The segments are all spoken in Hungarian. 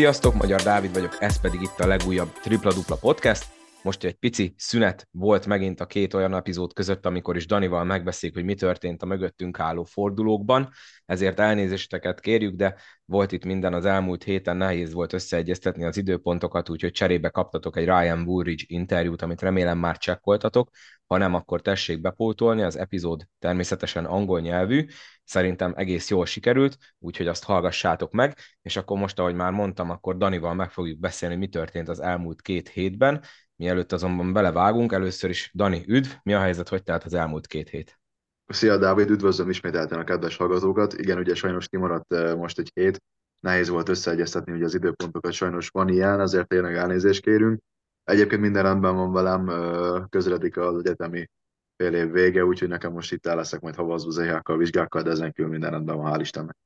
Sziasztok, Magyar Dávid vagyok, ez pedig itt a legújabb Tripla Dupla Podcast. Most egy pici szünet volt megint a két olyan epizód között, amikor is Danival megbeszéljük, hogy mi történt a mögöttünk álló fordulókban, ezért elnézéseteket kérjük, de volt itt minden az elmúlt héten, nehéz volt összeegyeztetni az időpontokat, úgyhogy cserébe kaptatok egy Ryan Woolridge interjút, amit remélem már csekkoltatok, ha nem, akkor tessék bepótolni, az epizód természetesen angol nyelvű, szerintem egész jól sikerült, úgyhogy azt hallgassátok meg, és akkor most, ahogy már mondtam, akkor Danival meg fogjuk beszélni, mi történt az elmúlt két hétben, Mielőtt azonban belevágunk, először is Dani, üdv, mi a helyzet, hogy telt az elmúlt két hét? Szia Dávid, üdvözlöm ismételten a kedves hallgatókat. Igen, ugye sajnos kimaradt eh, most egy hét, nehéz volt összeegyeztetni ugye az időpontokat, sajnos van ilyen, ezért tényleg elnézést kérünk. Egyébként minden rendben van velem, eh, közeledik az egyetemi fél év vége, úgyhogy nekem most itt el leszek majd havazó zéhákkal, vizsgákkal, de ezen kívül minden rendben van, hál' Istennek.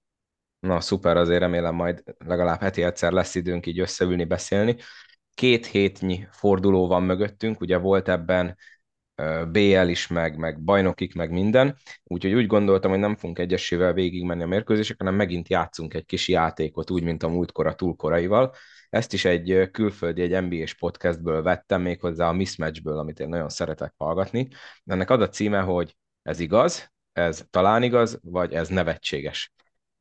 Na szuper, azért remélem majd legalább heti egyszer lesz időnk így összeülni, beszélni két hétnyi forduló van mögöttünk, ugye volt ebben BL is, meg, meg bajnokik, meg minden, úgyhogy úgy gondoltam, hogy nem fogunk egyesével végigmenni a mérkőzések, hanem megint játszunk egy kis játékot, úgy, mint a múltkor a túlkoraival. Ezt is egy külföldi, egy NBA-s podcastből vettem, méghozzá a Mismatchből, amit én nagyon szeretek hallgatni. Ennek az a címe, hogy ez igaz, ez talán igaz, vagy ez nevetséges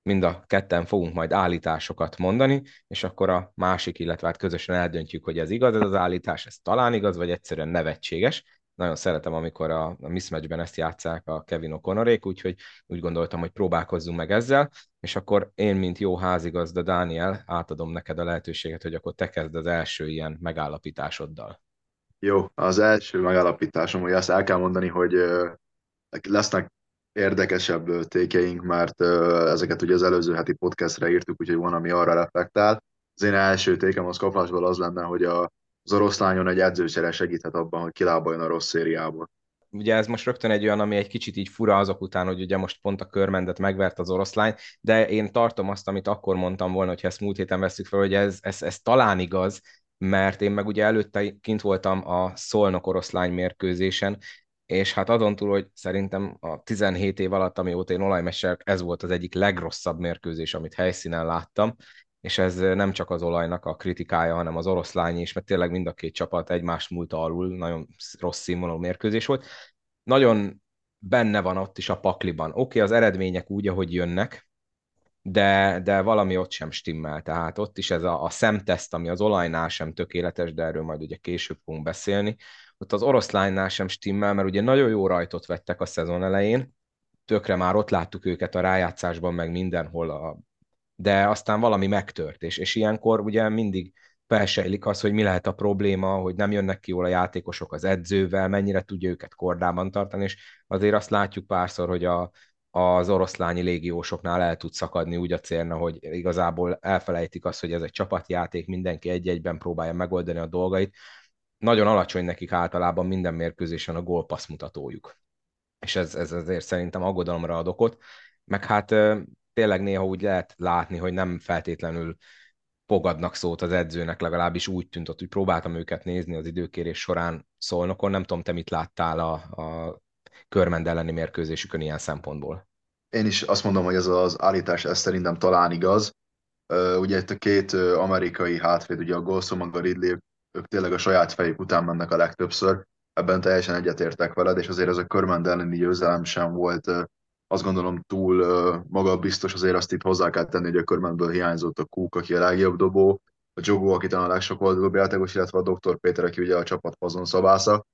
mind a ketten fogunk majd állításokat mondani, és akkor a másik, illetve hát közösen eldöntjük, hogy ez igaz, ez az állítás, ez talán igaz, vagy egyszerűen nevetséges. Nagyon szeretem, amikor a, a mismatchben ezt játszák a Kevin O'Connorék, úgyhogy úgy gondoltam, hogy próbálkozzunk meg ezzel, és akkor én, mint jó házigazda Dániel, átadom neked a lehetőséget, hogy akkor te kezd az első ilyen megállapításoddal. Jó, az első megállapításom, hogy azt el kell mondani, hogy lesznek érdekesebb tékeink, mert ezeket ugye az előző heti podcastre írtuk, úgyhogy van, ami arra reflektál. Az én első tékem az kapásból az lenne, hogy a, az oroszlányon egy edzőcsere segíthet abban, hogy kilábaljon a rossz szériából. Ugye ez most rögtön egy olyan, ami egy kicsit így fura azok után, hogy ugye most pont a körmendet megvert az oroszlány, de én tartom azt, amit akkor mondtam volna, hogy ezt múlt héten veszük fel, hogy ez, ez, ez talán igaz, mert én meg ugye előtte kint voltam a Szolnok oroszlány mérkőzésen, és hát azon túl, hogy szerintem a 17 év alatt, amióta én olajmester, ez volt az egyik legrosszabb mérkőzés, amit helyszínen láttam, és ez nem csak az olajnak a kritikája, hanem az oroszlány is, mert tényleg mind a két csapat egymást múlta alul, nagyon rossz színvonalú mérkőzés volt. Nagyon benne van ott is a pakliban. Oké, okay, az eredmények úgy, ahogy jönnek, de, de valami ott sem stimmel. Tehát ott is ez a, a szemteszt, ami az olajnál sem tökéletes, de erről majd ugye később fogunk beszélni, ott az oroszlánynál sem stimmel, mert ugye nagyon jó rajtot vettek a szezon elején, tökre már ott láttuk őket a rájátszásban, meg mindenhol, a... de aztán valami megtört, és, és ilyenkor ugye mindig felsejlik az, hogy mi lehet a probléma, hogy nem jönnek ki jól a játékosok az edzővel, mennyire tudja őket kordában tartani, és azért azt látjuk párszor, hogy a, az oroszlányi légiósoknál el tud szakadni úgy a célna, hogy igazából elfelejtik azt, hogy ez egy csapatjáték, mindenki egy-egyben próbálja megoldani a dolgait, nagyon alacsony nekik általában minden mérkőzésen a gólpassz mutatójuk. És ez, ez azért szerintem aggodalomra ad okot. Meg hát tényleg néha úgy lehet látni, hogy nem feltétlenül fogadnak szót az edzőnek, legalábbis úgy tűnt, hogy próbáltam őket nézni az időkérés során szólnokon. Nem tudom, te mit láttál a, a körmend elleni mérkőzésükön ilyen szempontból. Én is azt mondom, hogy ez az állítás, ez szerintem talán igaz. ugye itt a két amerikai hátvéd, ugye a Golson, a Ridley, ők tényleg a saját fejük után mennek a legtöbbször, ebben teljesen egyetértek veled, és azért ez a körmend elleni győzelem sem volt azt gondolom túl magabiztos, azért azt itt hozzá kell tenni, hogy a körmendből hiányzott a Kúk, aki a legjobb dobó, a Jogó, aki talán a legsok volt játékos, illetve a Dr. Péter, aki ugye a csapat fazon szabásza,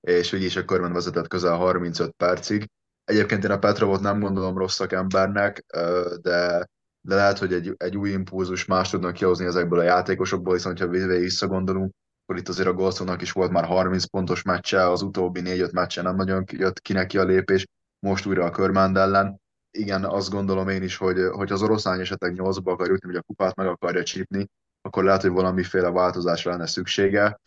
és így is a körmend vezetett közel 35 percig. Egyébként én a Petrovot nem gondolom rossz szakembernek, de de lehet, hogy egy, egy új impulzus más tudnak kihozni ezekből a játékosokból, hiszen ha visszagondolunk, akkor itt azért a Golsonnak is volt már 30 pontos meccse, az utóbbi 4-5 meccse nem nagyon jött ki neki a lépés, most újra a Körmánd ellen. Igen, azt gondolom én is, hogy, hogy az oroszlány esetleg 8-ba akar jutni, vagy a kupát meg akarja csípni, akkor lehet, hogy valamiféle változásra lenne szüksége.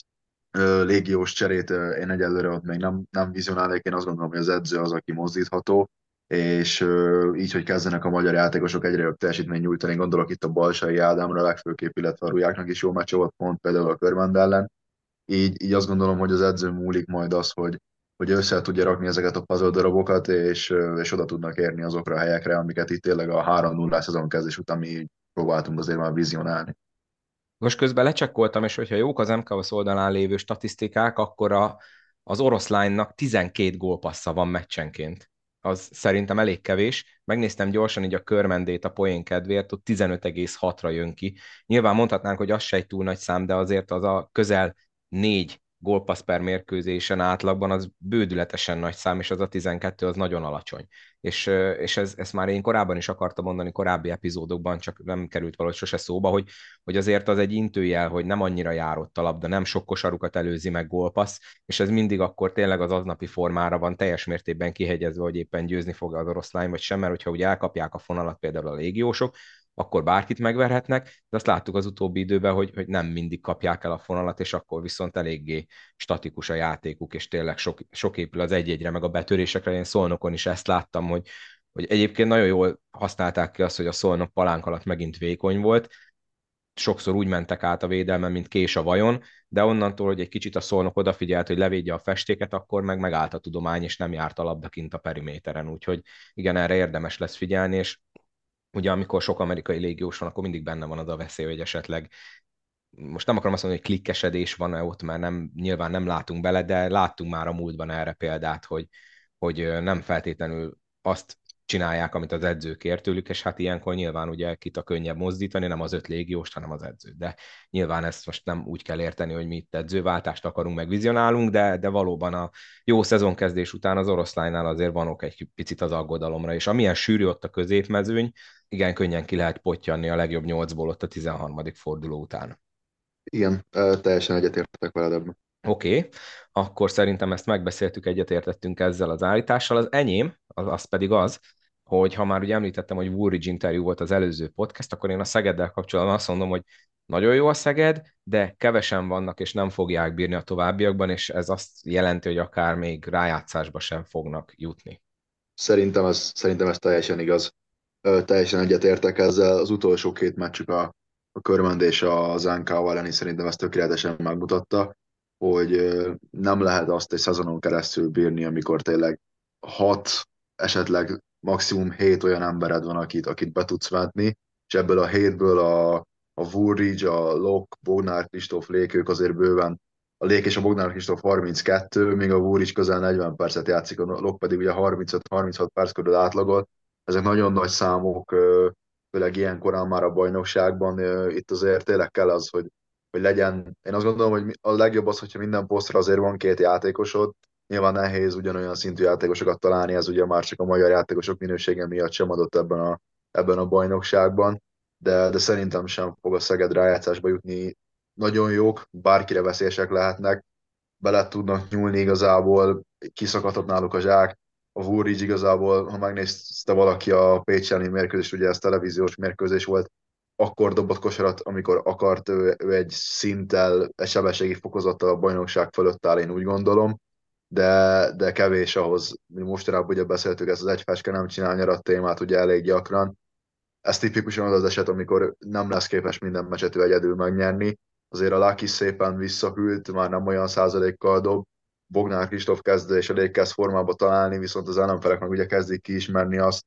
Légiós cserét én egyelőre ott még nem, nem vizionálnék, én azt gondolom, hogy az edző az, aki mozdítható, és így, hogy kezdenek a magyar játékosok egyre jobb teljesítmény nyújtani, gondolok itt a Balsai Ádámra legfőképp, illetve a Rujáknak is jó meccs volt pont például a Körmend ellen. Így, így azt gondolom, hogy az edző múlik majd az, hogy, hogy össze tudja rakni ezeket a puzzle darabokat, és, és oda tudnak érni azokra a helyekre, amiket itt tényleg a 3 0 szezon kezdés után mi próbáltunk azért már vizionálni. Most közben lecsekkoltam, és hogyha jók az MKOS oldalán lévő statisztikák, akkor a, az oroszlánynak 12 gólpassza van meccsenként. Az szerintem elég kevés. Megnéztem gyorsan így a körmendét a poén kedvéért, ott 15,6-ra jön ki. Nyilván mondhatnánk, hogy az se egy túl nagy szám, de azért az a közel négy gólpassz per mérkőzésen átlagban az bődületesen nagy szám, és az a 12 az nagyon alacsony. És, és ez, ezt már én korábban is akartam mondani, korábbi epizódokban, csak nem került valahogy sose szóba, hogy, hogy azért az egy intőjel, hogy nem annyira járott a labda, nem sok kosarukat előzi meg gólpassz, és ez mindig akkor tényleg az aznapi formára van teljes mértékben kihegyezve, hogy éppen győzni fog az oroszlány, vagy sem, mert hogyha ugye elkapják a fonalat például a légiósok, akkor bárkit megverhetnek, de azt láttuk az utóbbi időben, hogy, hogy nem mindig kapják el a fonalat, és akkor viszont eléggé statikus a játékuk, és tényleg sok, sok épül az egy-egyre, meg a betörésekre. Én szolnokon is ezt láttam, hogy, hogy egyébként nagyon jól használták ki azt, hogy a szolnok palánk alatt megint vékony volt, sokszor úgy mentek át a védelmen, mint kés a vajon, de onnantól, hogy egy kicsit a szolnok odafigyelt, hogy levédje a festéket, akkor meg megállt a tudomány, és nem járt a labda kint a periméteren. Úgyhogy igen, erre érdemes lesz figyelni, és ugye amikor sok amerikai légiós van, akkor mindig benne van az a veszély, hogy esetleg most nem akarom azt mondani, hogy klikkesedés van -e ott, mert nem, nyilván nem látunk bele, de láttunk már a múltban erre példát, hogy, hogy nem feltétlenül azt csinálják, amit az edző kér tőlük, és hát ilyenkor nyilván ugye kit a könnyebb mozdítani, nem az öt légióst, hanem az edzőt. De nyilván ezt most nem úgy kell érteni, hogy mi itt edzőváltást akarunk, meg vizionálunk, de, de valóban a jó szezonkezdés után az oroszlánynál azért van ok egy picit az aggodalomra, és amilyen sűrű ott a középmezőny, igen, könnyen ki lehet pottyanni a legjobb nyolcból ott a 13. forduló után. Igen, teljesen egyetértek veled ebben. Oké, okay. akkor szerintem ezt megbeszéltük, egyetértettünk ezzel az állítással. Az enyém, az, az pedig az, hogy ha már ugye említettem, hogy Woolridge interjú volt az előző podcast, akkor én a Szegeddel kapcsolatban azt mondom, hogy nagyon jó a Szeged, de kevesen vannak, és nem fogják bírni a továbbiakban, és ez azt jelenti, hogy akár még rájátszásba sem fognak jutni. Szerintem ez, szerintem ez teljesen igaz. Teljesen egyetértek ezzel. Az utolsó két meccsük a, a Körmend és az NK elleni szerintem ezt tökéletesen megmutatta, hogy nem lehet azt egy szezonon keresztül bírni, amikor tényleg hat, esetleg maximum hét olyan embered van, akit, akit be tudsz vetni, és ebből a hétből a, a Woolridge, a Lok, Bognár, Kristóf, Lék, ők azért bőven a Lék és a Bognár Kristóf 32, még a Woolridge közel 40 percet játszik, a Lok pedig ugye 35-36 perc körül átlagol. Ezek nagyon nagy számok, főleg ilyen korán már a bajnokságban. Itt azért tényleg kell az, hogy, hogy legyen, én azt gondolom, hogy a legjobb az, hogyha minden posztra azért van két játékosod, Nyilván nehéz ugyanolyan szintű játékosokat találni, ez ugye már csak a magyar játékosok minősége miatt sem adott ebben a, ebben a bajnokságban, de, de szerintem sem fog a Szeged rájátszásba jutni. Nagyon jók, bárkire veszélyesek lehetnek, bele tudnak nyúlni igazából, kiszakadhat náluk a zsák, a Woolridge igazából, ha megnézte valaki a Pécs elleni mérkőzés, ugye ez televíziós mérkőzés volt, akkor dobott kosarat, amikor akart, ő, ő egy szinttel, egy sebességi fokozattal a bajnokság fölött áll, én úgy gondolom de, de kevés ahhoz, mostanában ugye beszéltük ezt az egyfeske nem csinál nyarat témát ugye elég gyakran. Ez tipikusan az az eset, amikor nem lesz képes minden meccset egyedül megnyerni. Azért a Laki szépen visszahűlt, már nem olyan százalékkal dob, Bognár Kristóf kezd és elég kezd formába találni, viszont az ellenfelek meg ugye kezdik kiismerni azt,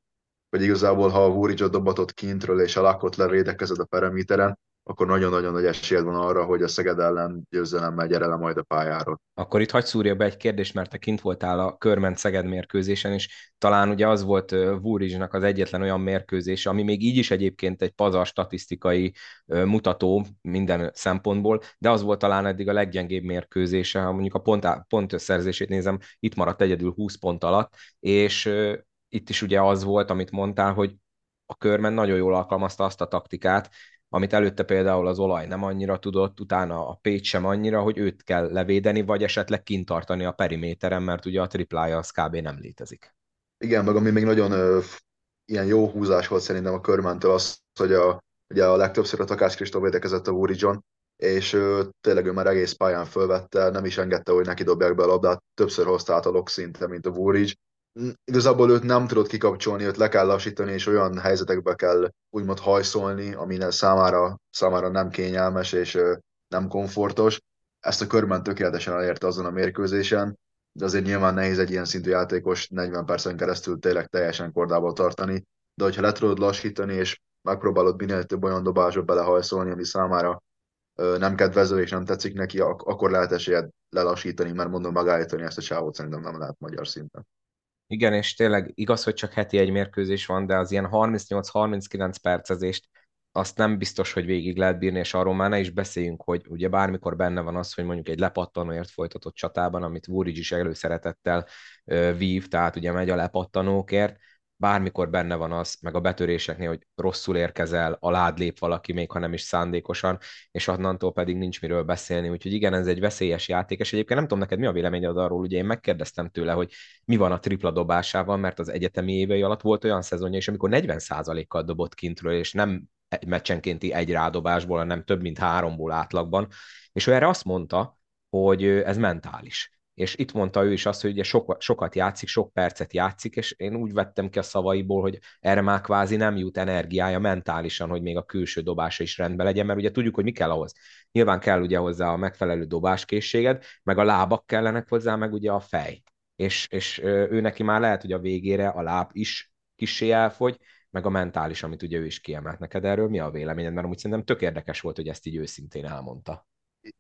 hogy igazából ha a Vúricsot dobatott kintről és a Lakot levédekezed a periméteren, akkor nagyon-nagyon nagy esélyed van arra, hogy a Szeged ellen győzelemmel gyere le majd a pályáról. Akkor itt hagyd szúrja be egy kérdést, mert te kint voltál a Körment Szeged mérkőzésen, és talán ugye az volt Vúrizsnak az egyetlen olyan mérkőzés, ami még így is egyébként egy pazar statisztikai mutató minden szempontból, de az volt talán eddig a leggyengébb mérkőzése, ha mondjuk a pont, pont összerzését nézem, itt maradt egyedül 20 pont alatt, és itt is ugye az volt, amit mondtál, hogy a körmen nagyon jól alkalmazta azt a taktikát, amit előtte például az olaj nem annyira tudott, utána a Pécs sem annyira, hogy őt kell levédeni, vagy esetleg kintartani a periméteren, mert ugye a triplája az kb. nem létezik. Igen, meg ami még nagyon ö, ilyen jó húzás volt szerintem a körmentől az, hogy a, ugye a legtöbbször a Takács Kristóf védekezett a Woody John, és ö, tényleg ő már egész pályán fölvette, nem is engedte, hogy neki dobják be a labdát, többször hozta át a lock szinte, mint a Woolridge, igazából őt nem tudod kikapcsolni, őt le kell lassítani, és olyan helyzetekbe kell úgymond hajszolni, ami számára, számára nem kényelmes és nem komfortos. Ezt a körben tökéletesen elérte azon a mérkőzésen, de azért nyilván nehéz egy ilyen szintű játékos 40 percen keresztül tényleg teljesen kordába tartani, de hogyha le tudod lassítani, és megpróbálod minél több olyan dobásba belehajszolni, ami számára nem kedvező és nem tetszik neki, ak- akkor lehet esélyed lelassítani, mert mondom, megállítani ezt a csávot szerintem nem lehet magyar szinten. Igen, és tényleg igaz, hogy csak heti egy mérkőzés van, de az ilyen 38-39 percezést azt nem biztos, hogy végig lehet bírni, és arról már ne is beszéljünk, hogy ugye bármikor benne van az, hogy mondjuk egy lepattanóért folytatott csatában, amit Vuric is előszeretettel vív, tehát ugye megy a lepattanókért, bármikor benne van az, meg a betöréseknél, hogy rosszul érkezel, alád lép valaki, még ha nem is szándékosan, és onnantól pedig nincs miről beszélni. Úgyhogy igen, ez egy veszélyes játék, és egyébként nem tudom neked mi a véleményed arról, ugye én megkérdeztem tőle, hogy mi van a tripla dobásával, mert az egyetemi évei alatt volt olyan szezonja is, amikor 40%-kal dobott kintről, és nem egy meccsenkénti egy rádobásból, hanem több mint háromból átlagban, és ő erre azt mondta, hogy ez mentális és itt mondta ő is azt, hogy ugye sok, sokat játszik, sok percet játszik, és én úgy vettem ki a szavaiból, hogy erre már kvázi nem jut energiája mentálisan, hogy még a külső dobása is rendben legyen, mert ugye tudjuk, hogy mi kell ahhoz. Nyilván kell ugye hozzá a megfelelő dobáskészséged, meg a lábak kellenek hozzá, meg ugye a fej. És, és ő neki már lehet, hogy a végére a láb is kissé elfogy, meg a mentális, amit ugye ő is kiemelt neked erről. Mi a véleményed? Mert amúgy szerintem tök érdekes volt, hogy ezt így őszintén elmondta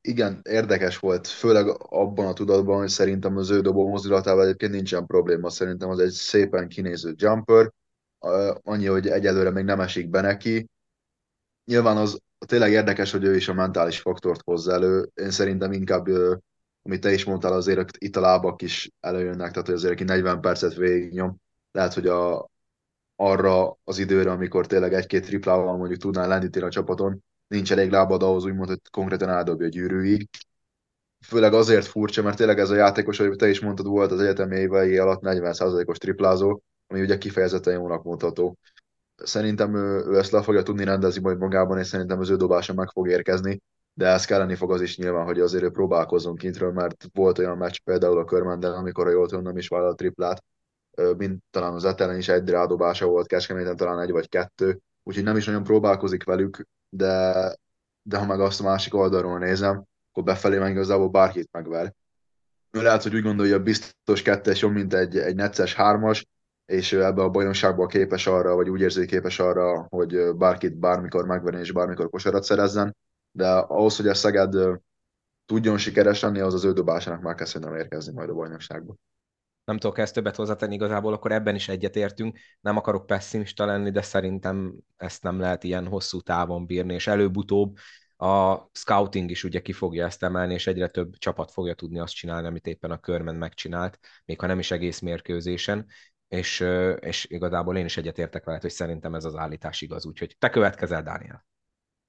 igen, érdekes volt, főleg abban a tudatban, hogy szerintem az ő dobó mozdulatával egyébként nincsen probléma. Szerintem az egy szépen kinéző jumper, annyi, hogy egyelőre még nem esik be neki. Nyilván az tényleg érdekes, hogy ő is a mentális faktort hozza elő. Én szerintem inkább, amit te is mondtál, azért itt a lábak is előjönnek, tehát hogy azért aki 40 percet végignyom, lehet, hogy a, arra az időre, amikor tényleg egy-két triplával mondjuk tudnál lendíteni a csapaton, nincs elég lábad ahhoz, úgymond, hogy konkrétan eldobja a gyűrűig. Főleg azért furcsa, mert tényleg ez a játékos, hogy te is mondtad, volt az egyetemi évei alatt 40%-os triplázó, ami ugye kifejezetten jónak mondható. Szerintem ő, ő ezt le fogja tudni rendezni majd magában, és szerintem az ő dobása meg fog érkezni, de ez kelleni fog az is nyilván, hogy azért ő próbálkozzon kintről, mert volt olyan meccs például a körmenden, amikor a jól tudom, nem is vállalt triplát, mint talán az Etelen is egy rádobása volt, Kecskeméten talán egy vagy kettő, úgyhogy nem is nagyon próbálkozik velük, de, de ha meg azt a másik oldalról nézem, akkor befelé meg igazából bárkit megver. Lehet, hogy úgy gondolja, biztos kettes jobb, mint egy, egy necces hármas, és ebbe a bajnokságban képes arra, vagy úgy érzi, képes arra, hogy bárkit bármikor megverni és bármikor kosarat szerezzen, de ahhoz, hogy a Szeged tudjon sikeres lenni, az az ő dobásának már kezd nem érkezni majd a bajnokságban nem tudok ezt többet hozzátenni igazából, akkor ebben is egyetértünk. Nem akarok pessimista lenni, de szerintem ezt nem lehet ilyen hosszú távon bírni, és előbb-utóbb a scouting is ugye ki fogja ezt emelni, és egyre több csapat fogja tudni azt csinálni, amit éppen a körmen megcsinált, még ha nem is egész mérkőzésen, és, és igazából én is egyetértek veled, hogy szerintem ez az állítás igaz, úgyhogy te következel, Dániel.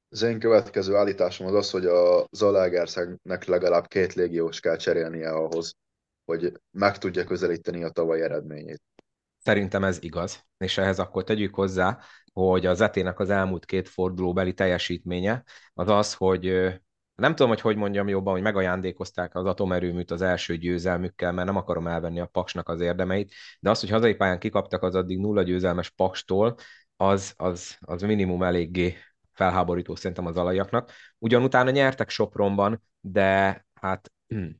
Az én következő állításom az az, hogy a Zalaegerszegnek legalább két légiós kell cserélnie ahhoz, hogy meg tudja közelíteni a tavaly eredményét. Szerintem ez igaz, és ehhez akkor tegyük hozzá, hogy az etének az elmúlt két fordulóbeli teljesítménye az az, hogy nem tudom, hogy hogy mondjam jobban, hogy megajándékozták az atomerőműt az első győzelmükkel, mert nem akarom elvenni a Paksnak az érdemeit, de az, hogy hazai pályán kikaptak az addig nulla győzelmes Pakstól, az, az, az minimum eléggé felháborító szerintem az alajaknak. Ugyan utána nyertek Sopronban, de hát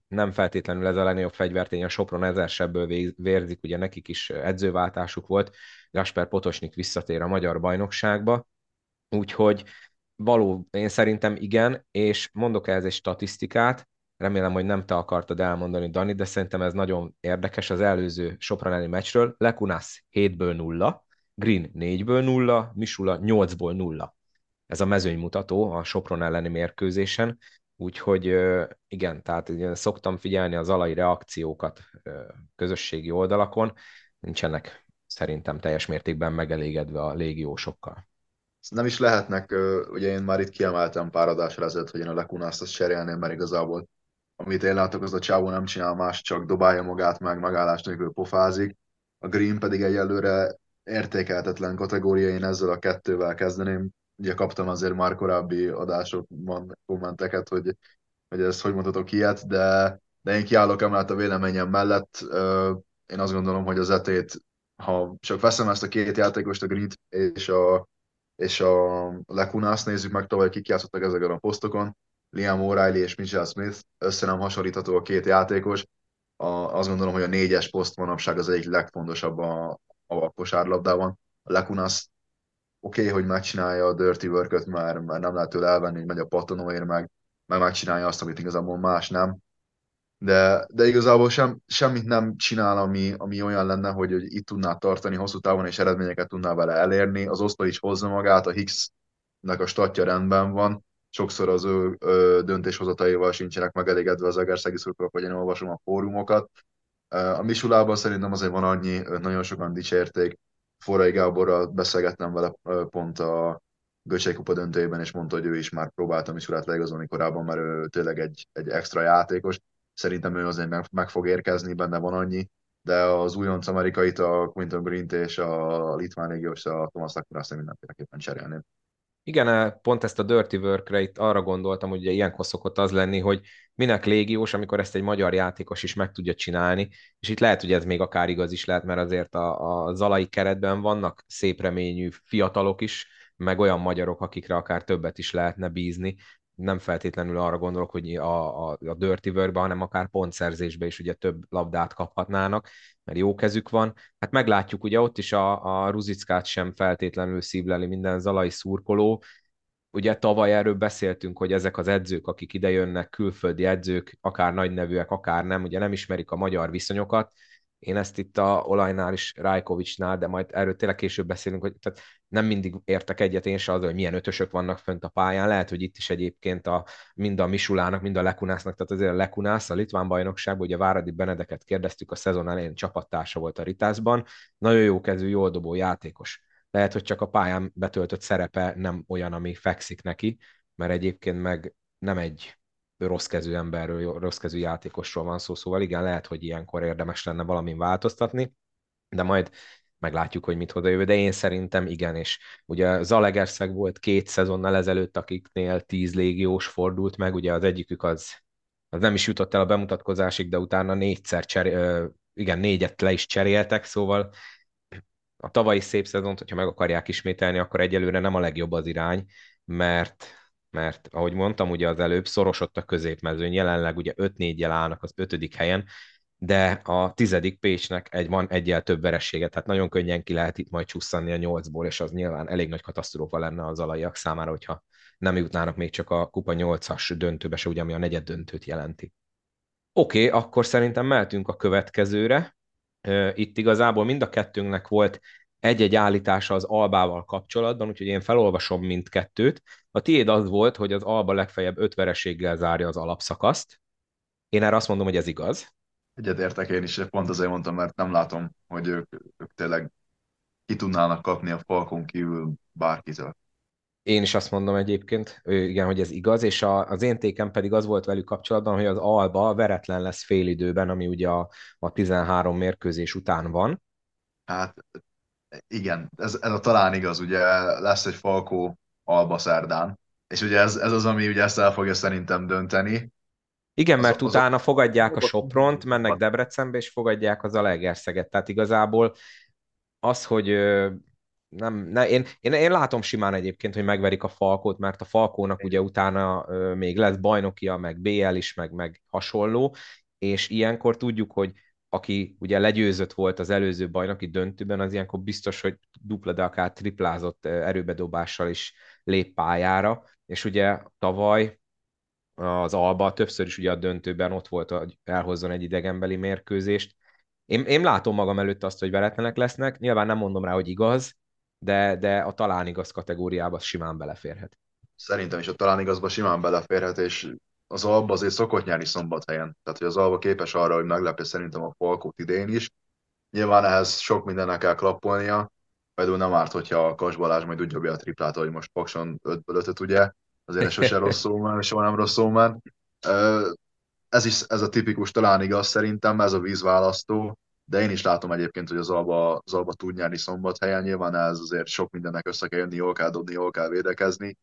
nem feltétlenül ez a legnagyobb fegyvertény, a Sopron ezersebből vérzik, ugye nekik is edzőváltásuk volt, Gasper Potosnik visszatér a magyar bajnokságba, úgyhogy való, én szerintem igen, és mondok ehhez egy statisztikát, remélem, hogy nem te akartad elmondani, Dani, de szerintem ez nagyon érdekes az előző Sopron elleni meccsről. Lekunász 7-ből 0, Green 4-ből 0, Misula 8-ból 0. Ez a mezőnymutató a Sopron elleni mérkőzésen, Úgyhogy igen, tehát igen, szoktam figyelni az alai reakciókat közösségi oldalakon, nincsenek szerintem teljes mértékben megelégedve a légiósokkal. Nem is lehetnek, ugye én már itt kiemeltem pár adásra ezelőtt, hogy én a Lekunászt azt cserélném, mert igazából amit én látok, az a csávó nem csinál más, csak dobálja magát meg, megállás nélkül pofázik. A Green pedig egyelőre értékeltetlen kategória, én ezzel a kettővel kezdeném ugye kaptam azért már korábbi adásokban kommenteket, hogy, hogy ezt hogy mondhatok ilyet, de, de én kiállok emellett a véleményem mellett. Én azt gondolom, hogy az etét, ha csak veszem ezt a két játékost, a Grid és a, és a Lekunász, nézzük meg tovább, kik játszottak ezeken a posztokon, Liam O'Reilly és Mitchell Smith, össze nem hasonlítható a két játékos. A, azt gondolom, hogy a négyes poszt manapság az egyik legfontosabb a, a kosárlabdában. A Lekunász oké, okay, hogy megcsinálja a dirty work mert, mert nem lehet tőle elvenni, hogy megy a patonóért, meg, meg megcsinálja azt, amit igazából más nem. De, de igazából sem, semmit nem csinál, ami, ami olyan lenne, hogy, hogy itt tudná tartani hosszú távon, és eredményeket tudná vele elérni. Az osztály is hozza magát, a Higgsnek a statja rendben van, sokszor az ő ö, döntéshozataival sincsenek megelégedve az egerszegi szurkolók, vagy én olvasom a fórumokat. A Misulában szerintem azért van annyi, nagyon sokan dicsérték, Forrai Gáborral beszélgettem vele pont a Göcsei Kupa döntőjében, és mondta, hogy ő is már próbálta Misulát leigazolni korábban, mert ő tényleg egy, egy extra játékos. Szerintem ő azért meg, meg fog érkezni, benne van annyi, de az újonc amerikait, a Quinton Green-t és a litván légiós, a Thomas Lakura azt mindenféleképpen cserélném. Igen, eh, pont ezt a dirty work itt arra gondoltam, hogy ugye ilyenkor szokott az lenni, hogy minek légiós, amikor ezt egy magyar játékos is meg tudja csinálni, és itt lehet, hogy ez még akár igaz is lehet, mert azért a, a zalai keretben vannak szép reményű fiatalok is, meg olyan magyarok, akikre akár többet is lehetne bízni, nem feltétlenül arra gondolok, hogy a, a, a dirty workbe, hanem akár pontszerzésbe is ugye több labdát kaphatnának, mert jó kezük van. Hát meglátjuk, ugye ott is a, a Ruzickát sem feltétlenül szívleli minden zalai szurkoló, ugye tavaly erről beszéltünk, hogy ezek az edzők, akik ide jönnek, külföldi edzők, akár nagy nevűek, akár nem, ugye nem ismerik a magyar viszonyokat, én ezt itt a olajnál is, Rajkovicsnál, de majd erről tényleg később beszélünk, hogy tehát nem mindig értek egyet én se az, hogy milyen ötösök vannak fönt a pályán. Lehet, hogy itt is egyébként a, mind a Misulának, mind a Lekunásznak, tehát azért a Lekunász, a Litván bajnokságban, ugye Váradi Benedeket kérdeztük, a szezon elején csapattársa volt a Ritászban, nagyon jó kezű, jól dobó játékos. Lehet, hogy csak a pályán betöltött szerepe nem olyan, ami fekszik neki, mert egyébként meg nem egy rossz kezű emberről, rossz kezű játékosról van szó, szóval igen, lehet, hogy ilyenkor érdemes lenne valamin változtatni, de majd meglátjuk, hogy mit hoz a jövő, de én szerintem igen, és ugye Zalegerszeg volt két szezonnal ezelőtt, akiknél tíz légiós fordult meg, ugye az egyikük az, az nem is jutott el a bemutatkozásig, de utána négyszer cserél, igen, négyet le is cseréltek, szóval a tavalyi szép szezont, hogyha meg akarják ismételni, akkor egyelőre nem a legjobb az irány, mert mert ahogy mondtam ugye az előbb, szorosott a középmezőny, jelenleg ugye 5-4-jel állnak az ötödik helyen, de a tizedik Pécsnek egy, van egyel több veressége, tehát nagyon könnyen ki lehet itt majd csusszanni a nyolcból, és az nyilván elég nagy katasztrófa lenne az alaiak számára, hogyha nem jutnának még csak a kupa 8-as döntőbe se, ugye, ami a negyed döntőt jelenti. Oké, okay, akkor szerintem mehetünk a következőre. Itt igazából mind a kettőnknek volt egy-egy állítása az albával kapcsolatban, úgyhogy én felolvasom mindkettőt. A tiéd az volt, hogy az alba legfeljebb öt vereséggel zárja az alapszakaszt. Én erre azt mondom, hogy ez igaz. Egyetértek én is, pont azért mondtam, mert nem látom, hogy ők, ők tényleg ki tudnának kapni a falkon kívül bárkitől. Én is azt mondom egyébként, igen, hogy ez igaz, és a, az én tékem pedig az volt velük kapcsolatban, hogy az Alba veretlen lesz fél időben, ami ugye a, a 13 mérkőzés után van. Hát igen, ez, ez a talán igaz, ugye lesz egy Falkó Alba szerdán, és ugye ez, ez az, ami ugye ezt el fogja szerintem dönteni. Igen, mert az, utána az fogadják a Sopront, mennek Debrecenbe, és fogadják az Alegerszeget. Tehát igazából az, hogy nem, ne, én, én, én látom simán egyébként, hogy megverik a Falkót, mert a Falkónak ugye utána még lesz bajnokia, meg BL is, meg, meg hasonló, és ilyenkor tudjuk, hogy aki ugye legyőzött volt az előző bajnoki döntőben, az ilyenkor biztos, hogy dupla, de akár triplázott erőbedobással is lép pályára, és ugye tavaly az Alba többször is ugye a döntőben ott volt, hogy elhozzon egy idegenbeli mérkőzést. Én, én látom magam előtt azt, hogy veretlenek lesznek, nyilván nem mondom rá, hogy igaz, de, de a talán igaz kategóriába simán beleférhet. Szerintem is a talán igazba simán beleférhet, és az Alba azért szokott nyerni szombathelyen. Tehát, hogy az Alba képes arra, hogy meglepje szerintem a Falkot idén is. Nyilván ehhez sok mindennek kell klappolnia, például nem árt, hogyha a Kas majd úgy dobja a triplát, hogy most Pakson 5-ből 5 ugye, azért sose rossz szó soha nem rossz szó Ez, is, ez a tipikus talán igaz szerintem, ez a vízválasztó, de én is látom egyébként, hogy az Alba, az Alba tud nyerni szombathelyen, nyilván ez azért sok mindennek össze kell jönni, jól kell dobni, jól kell védekezni,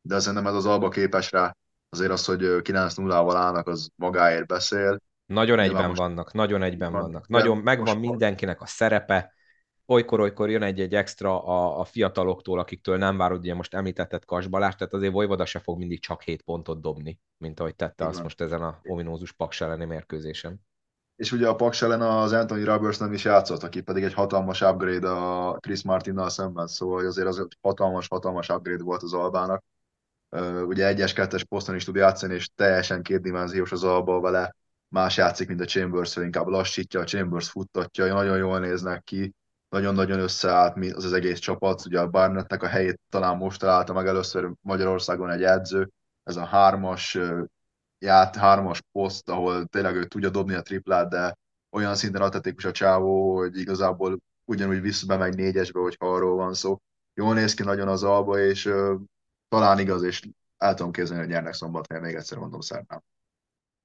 de szerintem ez az Alba képes rá, azért az, hogy 9-0-val állnak, az magáért beszél. Nagyon egyben most... vannak, nagyon egyben van, vannak. Nagyon megvan mindenkinek a szerepe, olykor-olykor jön egy-egy extra a, a fiataloktól, akiktől nem várod, ugye most említetted Kas tehát azért Vojvoda se fog mindig csak 7 pontot dobni, mint ahogy tette Igen. azt most ezen a ominózus Paks elleni mérkőzésen. és ugye a Paks ellen az Anthony Roberts nem is játszott, aki pedig egy hatalmas upgrade a Chris Martinnal szemben, szóval azért az egy hatalmas-hatalmas upgrade volt az Albának. Ugye egyes-kettes poszton is tud játszani, és teljesen kétdimenziós az Alba vele, más játszik, mint a chambers inkább lassítja, a Chambers futtatja, nagyon jól néznek ki, nagyon-nagyon összeállt az az egész csapat, ugye a Barnettnek a helyét talán most találta meg először Magyarországon egy edző, ez a hármas ját, hármas poszt, ahol tényleg ő tudja dobni a triplát, de olyan szinten atletikus a csávó, hogy igazából ugyanúgy vissza négyesbe, hogyha arról van szó. Jól néz ki nagyon az alba, és uh, talán igaz, és el tudom képzelni, hogy nyernek szombathelyen, még egyszer mondom szerdán.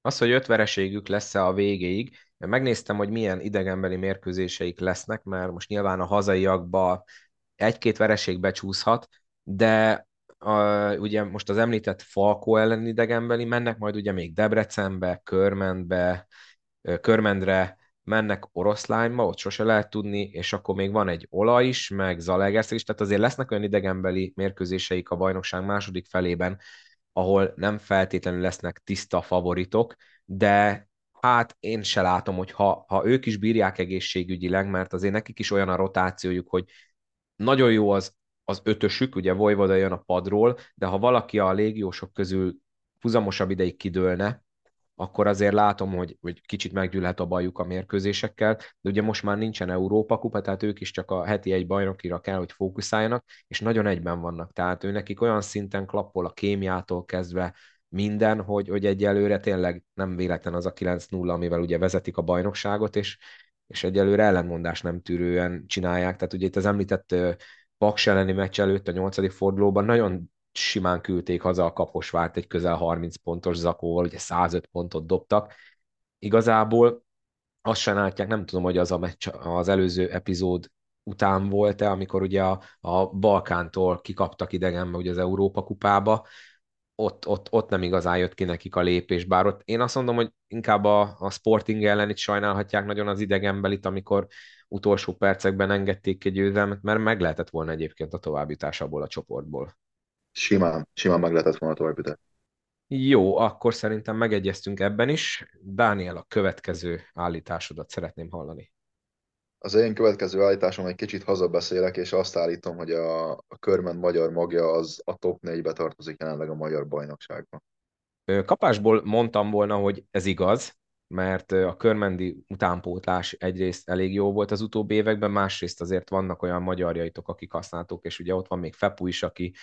Az, hogy öt vereségük lesz-e a végéig, megnéztem, hogy milyen idegenbeli mérkőzéseik lesznek, mert most nyilván a hazaiakba egy-két vereség becsúszhat, de a, ugye most az említett Falkó ellen idegenbeli mennek, majd ugye még Debrecenbe, Körmendbe, Körmendre, mennek oroszlányba, ott sose lehet tudni, és akkor még van egy olaj is, meg Zalaegerszeg is, tehát azért lesznek olyan idegenbeli mérkőzéseik a bajnokság második felében, ahol nem feltétlenül lesznek tiszta favoritok, de hát én se látom, hogy ha, ha ők is bírják egészségügyileg, mert azért nekik is olyan a rotációjuk, hogy nagyon jó az az ötösük, ugye Vojvoda jön a padról, de ha valaki a légiósok közül huzamosabb ideig kidőlne, akkor azért látom, hogy, hogy kicsit meggyűlhet a bajuk a mérkőzésekkel, de ugye most már nincsen Európa kupa, tehát ők is csak a heti egy bajnokira kell, hogy fókuszáljanak, és nagyon egyben vannak, tehát ő nekik olyan szinten klappol a kémiától kezdve minden, hogy, hogy egyelőre tényleg nem véletlen az a 9-0, amivel ugye vezetik a bajnokságot, és, és egyelőre ellenmondás nem tűrően csinálják, tehát ugye itt az említett Paks elleni meccs előtt a nyolcadik fordulóban nagyon simán küldték haza a Kaposvárt egy közel 30 pontos zakóval, ugye 105 pontot dobtak. Igazából azt sem látják, nem tudom, hogy az a meccs az előző epizód után volt-e, amikor ugye a, a Balkántól kikaptak idegenbe ugye az Európa kupába, ott, ott, ott nem igazán jött ki nekik a lépés, bár ott én azt mondom, hogy inkább a, a Sporting ellen itt sajnálhatják nagyon az idegenbelit, amikor utolsó percekben engedték ki győzelmet, mert meg lehetett volna egyébként a továbbjutás abból a csoportból. Simán, simán meg lehetett volna továbbjutás. Jó, akkor szerintem megegyeztünk ebben is. Dániel, a következő állításodat szeretném hallani. Az én következő állításom egy kicsit hazabeszélek, és azt állítom, hogy a, a körmen magyar magja az a top 4-be tartozik jelenleg a magyar bajnokságban. Kapásból mondtam volna, hogy ez igaz, mert a körmendi utánpótlás egyrészt elég jó volt az utóbbi években, másrészt azért vannak olyan magyarjaitok, akik használtuk, és ugye ott van még Fepu is, aki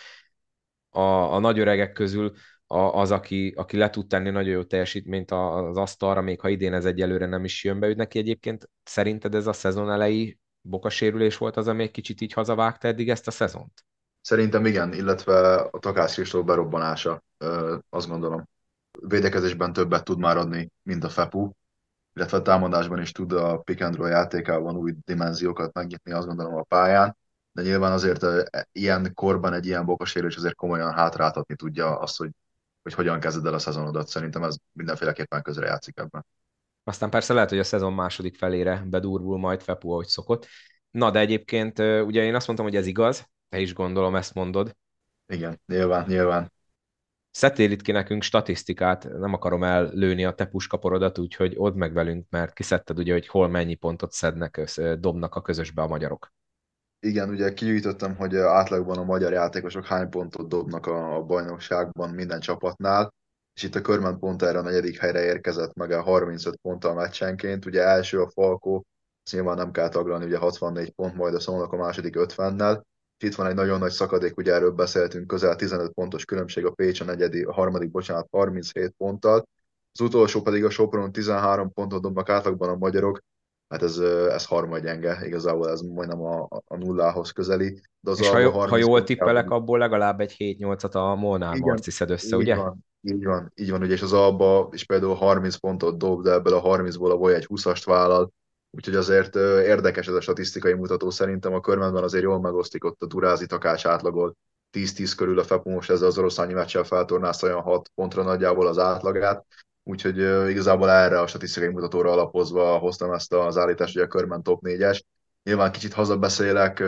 a, a nagy öregek közül az, aki, aki le tud tenni nagyon jó teljesítményt az asztalra, még ha idén ez egyelőre nem is jön be ő neki egyébként. Szerinted ez a szezon elejé bokasérülés volt az, ami egy kicsit így hazavágta eddig ezt a szezont? Szerintem igen, illetve a Takács Kristóf berobbanása, azt gondolom védekezésben többet tud már adni, mint a Fepu, illetve a támadásban is tud a pick and roll játékában új dimenziókat megnyitni, azt gondolom a pályán, de nyilván azért ilyen korban egy ilyen bokasérülés azért komolyan hátráltatni tudja azt, hogy, hogy hogyan kezded el a szezonodat. Szerintem ez mindenféleképpen közre játszik ebben. Aztán persze lehet, hogy a szezon második felére bedurvul majd Fepu, ahogy szokott. Na, de egyébként ugye én azt mondtam, hogy ez igaz, te is gondolom ezt mondod. Igen, nyilván, nyilván. Szedtél itt ki nekünk statisztikát, nem akarom ellőni a te puskaporodat, úgyhogy odd meg velünk, mert kiszedted ugye, hogy hol mennyi pontot szednek, dobnak a közösbe a magyarok. Igen, ugye kigyűjtöttem, hogy átlagban a magyar játékosok hány pontot dobnak a bajnokságban minden csapatnál, és itt a Körment pont erre a negyedik helyre érkezett meg a 35 ponttal meccsenként. Ugye első a Falkó, ezt nyilván nem kell taglalni, ugye 64 pont, majd a Szolnok a második 50-nel, itt van egy nagyon nagy szakadék, ugye erről beszéltünk, közel 15 pontos különbség a Pécs a, negyedi, a harmadik, bocsánat, 37 ponttal. Az utolsó pedig a Sopron 13 pontot dobnak átlagban a magyarok, hát ez, ez harmad gyenge, igazából ez majdnem a, a nullához közeli. De az És ha, ha jól tippelek, abból legalább egy 7-8-at a Molnár Marci szed össze, így ugye? Van, így van, így van, ugye, és az Alba is például 30 pontot dob, de ebből a 30-ból a Boly egy 20-ast vállal, Úgyhogy azért érdekes ez a statisztikai mutató szerintem. A körmenben azért jól megosztik ott a Durázi takás átlagol 10-10 körül a Fepu most ezzel az oroszlányi meccsel feltornázta olyan 6 pontra nagyjából az átlagát. Úgyhogy igazából erre a statisztikai mutatóra alapozva hoztam ezt az állítást, hogy a körmen top 4-es. Nyilván kicsit hazabeszélek,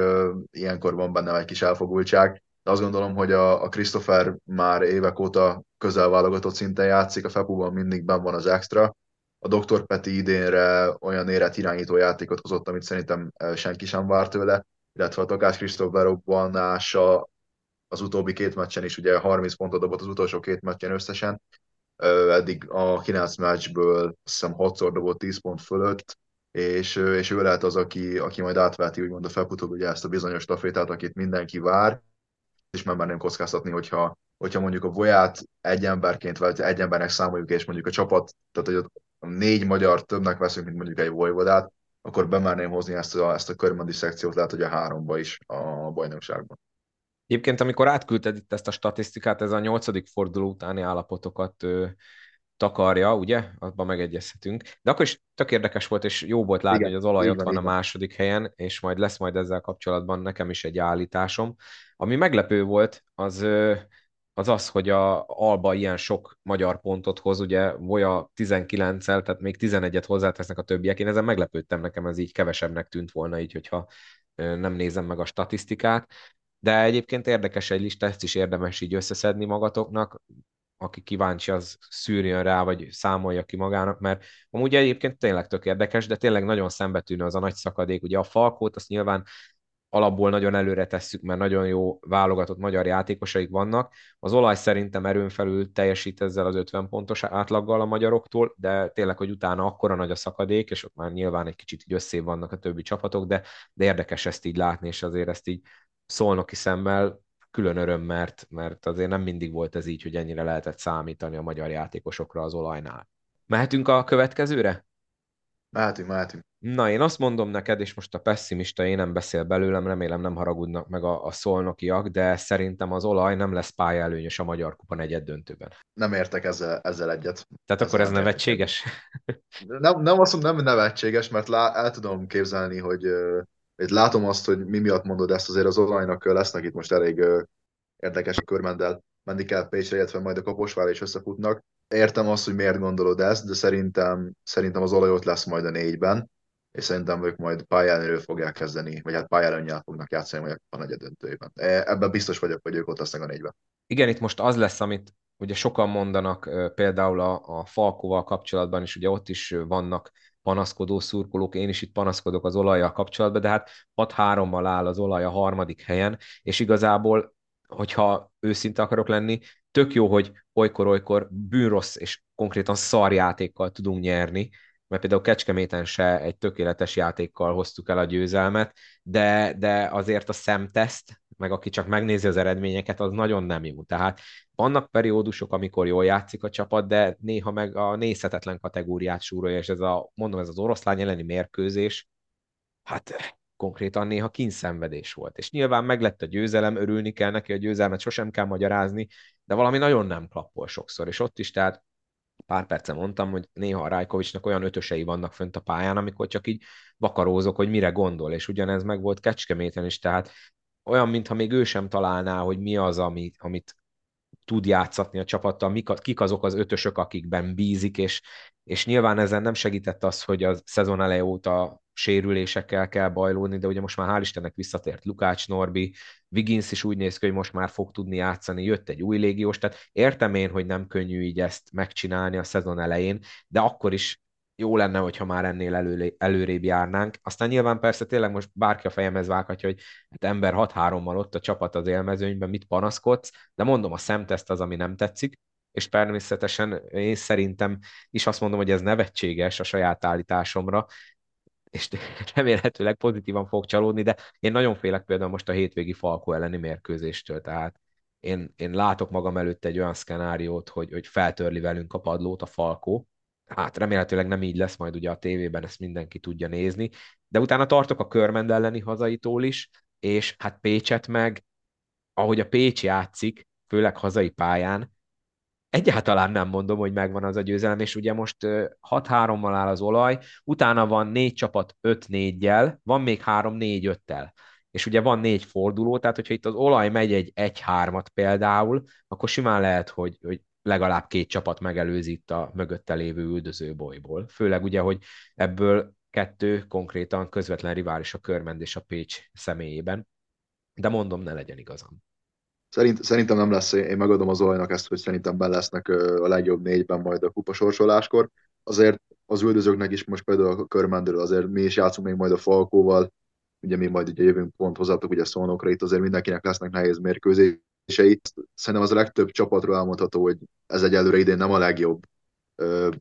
ilyenkor van bennem egy kis elfogultság, de azt gondolom, hogy a, a Christopher már évek óta közel válogatott szinten játszik, a Fepuban mindig ben van az extra, a Dr. Peti idénre olyan érett irányító játékot hozott, amit szerintem senki sem várt tőle, illetve a Takás Kristóf berobbanása az utóbbi két meccsen is, ugye 30 pontot dobott az utolsó két meccsen összesen, eddig a 9 meccsből azt hiszem 6-szor dobott 10 pont fölött, és, és ő lehet az, aki, aki majd átválti úgymond a felfutót, ugye ezt a bizonyos tafétát, akit mindenki vár, és már nem kockáztatni, hogyha, hogyha mondjuk a Voyát egy emberként, vagy egy embernek számoljuk, és mondjuk a csapat, tehát hogy négy magyar többnek veszünk, mint mondjuk egy Vojvodát, akkor bemerném hozni ezt a, ezt a körmendi szekciót, lehet, hogy a háromba is a bajnokságban. Egyébként, amikor átküldted itt ezt a statisztikát, ez a nyolcadik forduló utáni állapotokat takarja, ugye? Abban megegyezhetünk. De akkor is tök érdekes volt, és jó volt látni, igen, hogy az olaj ott van a második helyen, és majd lesz majd ezzel kapcsolatban nekem is egy állításom. Ami meglepő volt, az az az, hogy a Alba ilyen sok magyar pontot hoz, ugye Voja 19-el, tehát még 11-et hozzátesznek a többiek. Én ezen meglepődtem, nekem ez így kevesebbnek tűnt volna így, hogyha nem nézem meg a statisztikát. De egyébként érdekes egy lista, ezt is érdemes így összeszedni magatoknak aki kíváncsi, az szűrjön rá, vagy számolja ki magának, mert amúgy egyébként tényleg tök érdekes, de tényleg nagyon szembetűnő az a nagy szakadék. Ugye a Falkót azt nyilván alapból nagyon előre tesszük, mert nagyon jó válogatott magyar játékosaik vannak. Az olaj szerintem erőn felül teljesít ezzel az 50 pontos átlaggal a magyaroktól, de tényleg, hogy utána akkora nagy a szakadék, és ott már nyilván egy kicsit így összébb vannak a többi csapatok, de, de érdekes ezt így látni, és azért ezt így szolnoki szemmel külön öröm, mert, mert azért nem mindig volt ez így, hogy ennyire lehetett számítani a magyar játékosokra az olajnál. Mehetünk a következőre? Mehetünk, mehetünk. Na, én azt mondom neked, és most a pessimista én nem beszél belőlem, remélem nem haragudnak meg a, a szolnokiak, de szerintem az olaj nem lesz pályaelőnyös a Magyar Kupa negyed döntőben. Nem értek ezzel, ezzel egyet. Tehát ezzel akkor ez nevetséges? Nem, nem azt mondom, nem nevetséges, mert lá, el tudom képzelni, hogy hogy látom azt, hogy mi miatt mondod ezt, azért az olajnak lesznek itt most elég érdekes körmendel menni kell Pécsre, illetve majd a Kaposvár is összefutnak. Értem azt, hogy miért gondolod ezt, de szerintem, szerintem az olaj ott lesz majd a négyben, és szerintem ők majd pályán fogják kezdeni, vagy hát pályán fognak játszani majd a negyed döntőjében. E, ebben biztos vagyok, hogy ők ott lesznek a négyben. Igen, itt most az lesz, amit ugye sokan mondanak például a, a Falkóval kapcsolatban is, ugye ott is vannak panaszkodó szurkolók, én is itt panaszkodok az olajjal kapcsolatban, de hát 6-3-mal áll az olaj a harmadik helyen, és igazából, hogyha őszinte akarok lenni, tök jó, hogy olykor-olykor bűnrossz és konkrétan szarjátékkal tudunk nyerni, mert például Kecskeméten se egy tökéletes játékkal hoztuk el a győzelmet, de, de azért a szemteszt, meg aki csak megnézi az eredményeket, az nagyon nem jó. Tehát vannak periódusok, amikor jól játszik a csapat, de néha meg a nézhetetlen kategóriát súrolja, és ez a, mondom, ez az oroszlány elleni mérkőzés, hát konkrétan néha kínszenvedés volt. És nyilván meglett a győzelem, örülni kell neki, a győzelmet sosem kell magyarázni, de valami nagyon nem klappol sokszor, és ott is, tehát pár perce mondtam, hogy néha a Rajkovicsnak olyan ötösei vannak fönt a pályán, amikor csak így vakarózok, hogy mire gondol, és ugyanez meg volt Kecskeméten is, tehát olyan, mintha még ő sem találná, hogy mi az, amit, amit tud játszatni a csapattal, mik, kik azok az ötösök, akikben bízik, és, és nyilván ezen nem segített az, hogy a szezon eleje óta sérülésekkel kell bajlódni, de ugye most már hál' Istennek visszatért Lukács Norbi, Wiggins is úgy néz ki, hogy most már fog tudni játszani, jött egy új légiós, tehát értem én, hogy nem könnyű így ezt megcsinálni a szezon elején, de akkor is jó lenne, hogyha már ennél elő, előrébb járnánk. Aztán nyilván persze tényleg most bárki a fejemhez vághatja, hogy hát ember 6-3-mal ott a csapat az élmezőnyben, mit panaszkodsz, de mondom, a szemteszt az, ami nem tetszik, és természetesen én szerintem is azt mondom, hogy ez nevetséges a saját állításomra, és remélhetőleg pozitívan fog csalódni, de én nagyon félek például most a hétvégi Falko elleni mérkőzéstől, tehát én, én látok magam előtt egy olyan szkenáriót, hogy, hogy feltörli velünk a padlót a Falkó, hát remélhetőleg nem így lesz, majd ugye a tévében ezt mindenki tudja nézni, de utána tartok a Körmend elleni hazaitól is, és hát Pécset meg, ahogy a Pécs játszik, főleg hazai pályán, egyáltalán nem mondom, hogy megvan az a győzelem, és ugye most 6-3-mal áll az olaj, utána van négy csapat 5-4-jel, van még 3-4-5-tel. És ugye van négy forduló, tehát hogyha itt az olaj megy egy 1-3-at például, akkor simán lehet, hogy, hogy legalább két csapat megelőzi itt a mögötte lévő üldöző bolyból. Főleg ugye, hogy ebből kettő konkrétan közvetlen rivális a Körmend és a Pécs személyében. De mondom, ne legyen igazam. Szerint, szerintem nem lesz, én megadom az olajnak ezt, hogy szerintem be lesznek a legjobb négyben majd a kupasorsoláskor. Azért az üldözőknek is most például a körmendről azért mi is játszunk még majd a Falkóval, ugye mi majd ugye jövünk pont hozzátok ugye szónokra, itt azért mindenkinek lesznek nehéz mérkőzései. Szerintem az a legtöbb csapatról elmondható, hogy ez egy előre idén nem a legjobb.